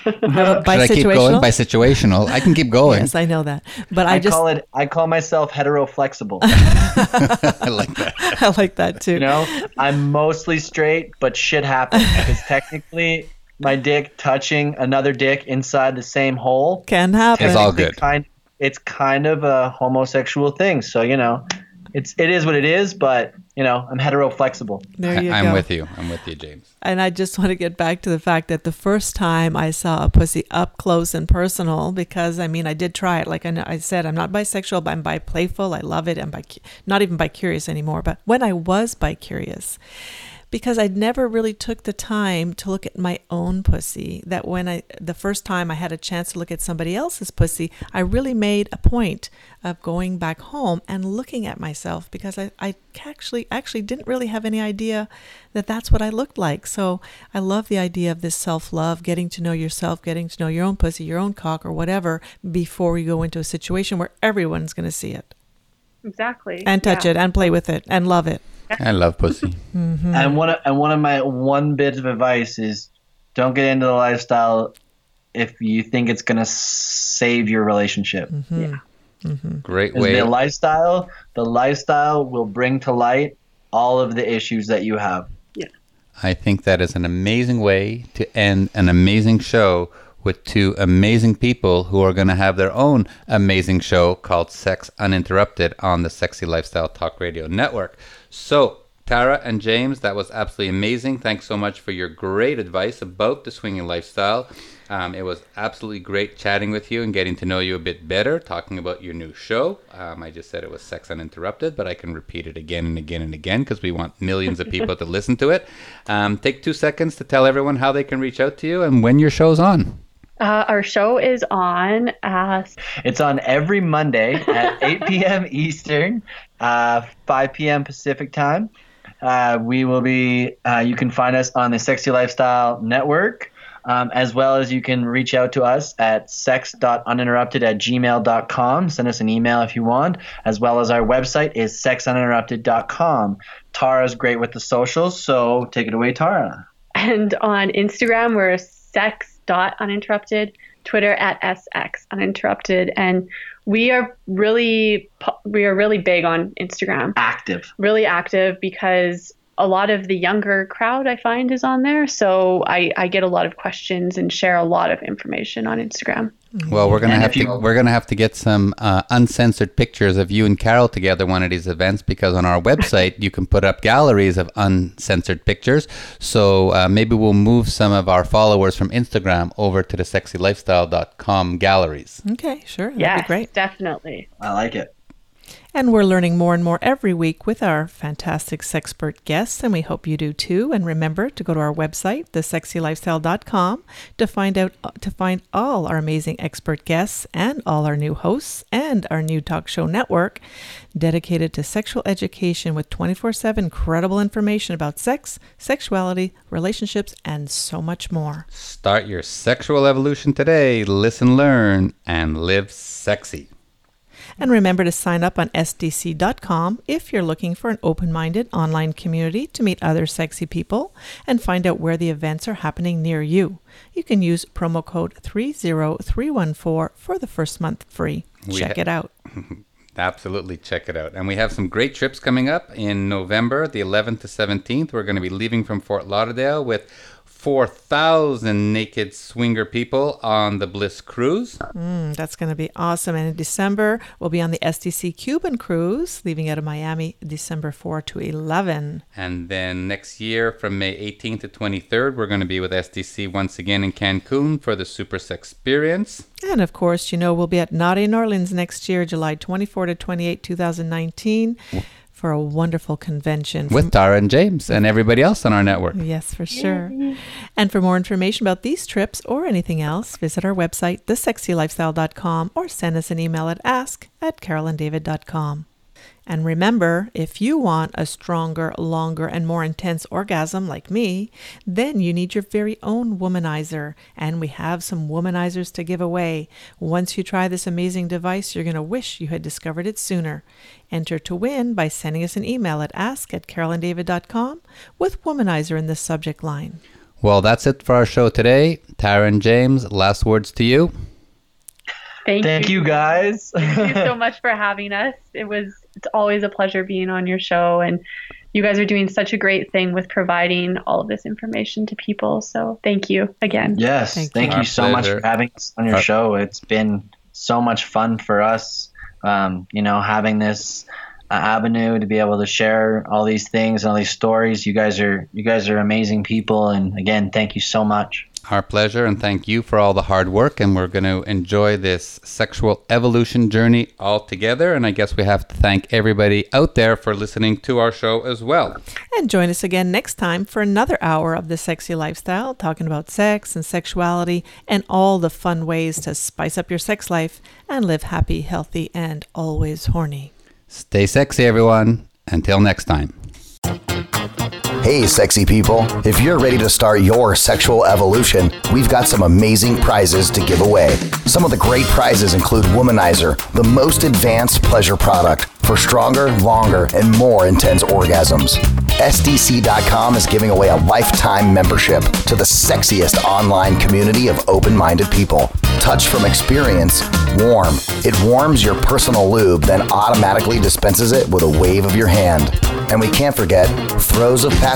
[SPEAKER 2] <laughs>
[SPEAKER 1] Should I
[SPEAKER 2] keep going? By situational. I can keep going.
[SPEAKER 1] yes, I know that. But I, I just
[SPEAKER 4] call it I call myself hetero flexible. <laughs> <laughs>
[SPEAKER 2] I like that.
[SPEAKER 1] I like that too.
[SPEAKER 4] You know, I'm mostly straight, but shit happens because technically my dick touching another dick inside the same hole
[SPEAKER 1] can happen.
[SPEAKER 2] It's all good.
[SPEAKER 4] Kind, it's kind of a homosexual thing. So, you know, it's it is what it is, but you know, I'm hetero flexible.
[SPEAKER 1] There you
[SPEAKER 2] I,
[SPEAKER 1] go.
[SPEAKER 2] I'm with you. I'm with you, James.
[SPEAKER 1] And I just want to get back to the fact that the first time I saw a pussy up close and personal, because I mean, I did try it. Like I, I said, I'm not bisexual, but I'm bi playful. I love it. I'm bi, not even bi curious anymore. But when I was bi curious, because I never really took the time to look at my own pussy. That when I, the first time I had a chance to look at somebody else's pussy, I really made a point of going back home and looking at myself because I, I actually, actually didn't really have any idea that that's what I looked like. So I love the idea of this self love, getting to know yourself, getting to know your own pussy, your own cock, or whatever before you go into a situation where everyone's going to see it.
[SPEAKER 3] Exactly.
[SPEAKER 1] And touch yeah. it and play with it and love it.
[SPEAKER 2] I love pussy.
[SPEAKER 4] Mm-hmm. And one of, and one of my one bit of advice is don't get into the lifestyle if you think it's gonna save your relationship.
[SPEAKER 1] Mm-hmm.
[SPEAKER 3] Yeah.
[SPEAKER 2] Mm-hmm. Great way.
[SPEAKER 4] The lifestyle, the lifestyle will bring to light all of the issues that you have.
[SPEAKER 3] Yeah.
[SPEAKER 2] I think that is an amazing way to end an amazing show with two amazing people who are going to have their own amazing show called Sex Uninterrupted on the Sexy Lifestyle Talk Radio Network. So, Taara and James, that was absolutely amazing. Thanks so much for your great advice about the swinging lifestyle. Um, it was absolutely great chatting with you and getting to know you a bit better, talking about your new show. Um, I just said it was Sex Uninterrupted, but I can repeat it again and again and again because we want millions of people to listen to it. Um, take two seconds to tell everyone how they can reach out to you and when your show's on.
[SPEAKER 3] Uh, our show is on. Uh,
[SPEAKER 4] it's on every Monday at <laughs> 8 p.m. Eastern, uh, 5 p.m. Pacific time. Uh, we will be. Uh, you can find us on the Sexy Lifestyle Network, um, as well as you can reach out to us at sex.uninterrupted at gmail.com. Send us an email if you want, as well as our website is sexuninterrupted.com. Taara's great with the socials, so take it away, Taara.
[SPEAKER 3] And on Instagram, we're sex dot uninterrupted, Twitter at sx uninterrupted, and we are really we are really big on Instagram.
[SPEAKER 4] Active.
[SPEAKER 3] Really active because a lot of the younger crowd I find is on there. So I, I get a lot of questions and share a lot of information on Instagram.
[SPEAKER 2] Well, we're gonna and have to you, we're gonna have to get some uh, uncensored pictures of you and Carol together one of these events because on our website you can put up galleries of uncensored pictures. So uh, maybe we'll move some of our followers from Instagram over to the sexylifestyle.com galleries.
[SPEAKER 1] Okay, sure.
[SPEAKER 3] Yeah, great. Definitely.
[SPEAKER 4] I like it.
[SPEAKER 1] And we're learning more and more every week with our fantastic sexpert guests, and we hope you do too. And remember to go to our website, thesexylifestyle.com, to find out uh, to find all our amazing expert guests and all our new hosts and our new talk show network dedicated to sexual education with 24/7 credible information about sex, sexuality, relationships, and so much more.
[SPEAKER 2] Start your sexual evolution today. Listen, learn, and live sexy.
[SPEAKER 1] And remember to sign up on SDC.com if you're looking for an open minded online community to meet other sexy people and find out where the events are happening near you. You can use promo code 30314 for the first month free. We Check ha- it out. <laughs>
[SPEAKER 2] Absolutely, check it out. And we have some great trips coming up in November, the 11th to 17th. We're going to be leaving from Fort Lauderdale with 4,000 naked swinger people on the Bliss cruise.
[SPEAKER 1] Mm, that's going to be awesome. And in December, we'll be on the SDC Cuban cruise, leaving out of Miami December 4 to 11.
[SPEAKER 2] And then next year, from May 18th to 23rd, we're going to be with SDC once again in Cancun for the Super Sex Experience.
[SPEAKER 1] And of course, you know, we'll be at Naughty in N'Awlins next year, July 24 to 28, 2019 for a wonderful convention.
[SPEAKER 2] With Taara and James and everybody else on our network.
[SPEAKER 1] Yes, for sure. And for more information about these trips or anything else, visit our website, thesexylifestyle.com, or send us an email at ask at carolanddavid.com. And remember, if you want a stronger, longer, and more intense orgasm like me, then you need your very own womanizer. And we have some womanizers to give away. Once you try this amazing device, you're going to wish you had discovered it sooner. Enter to win by sending us an email at ask at carolanddavid.com with womanizer in the subject line.
[SPEAKER 2] Well, that's it for our show today. Taara and James, last words to you.
[SPEAKER 4] Thank, Thank you. you guys.
[SPEAKER 3] Thank you so <laughs> much for having us. It was it's always a pleasure being on your show and you guys are doing such a great thing with providing all of this information to people. So thank you again.
[SPEAKER 4] Yes, thank, thank you, you so much for having us on your show. It's been so much fun for us. Um, you know, having this uh, avenue to be able to share all these things and all these stories. You guys are you guys are amazing people, and again, thank you so much.
[SPEAKER 2] Our pleasure, and thank you for all the hard work. And we're going to enjoy this sexual evolution journey all together. And I guess we have to thank everybody out there for listening to our show as well.
[SPEAKER 1] And join us again next time for another hour of the sexy lifestyle, talking about sex and sexuality and all the fun ways to spice up your sex life and live happy, healthy, and always horny.
[SPEAKER 2] Stay sexy, everyone. Until next time.
[SPEAKER 8] Hey, sexy people. If you're ready to start your sexual evolution, we've got some amazing prizes to give away. Some of the great prizes include Womanizer, the most advanced pleasure product for stronger, longer, and more intense orgasms. SDC.com is giving away a lifetime membership to the sexiest online community of open minded people. Touch from experience, warm. It warms your personal lube, then automatically dispenses it with a wave of your hand. And we can't forget Throws of Passion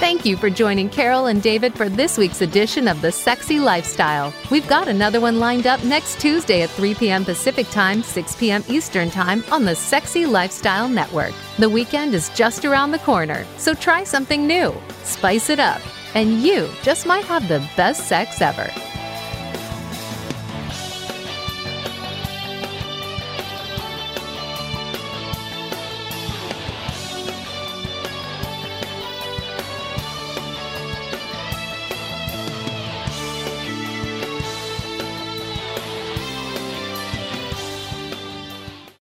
[SPEAKER 5] Thank you for joining Carol and David for this week's edition of The Sexy Lifestyle. We've got another one lined up next Tuesday at 3 p.m. Pacific Time, 6 p.m. Eastern Time on the Sexy Lifestyle Network. The weekend is just around the corner, so try something new, spice it up, and you just might have the best sex ever.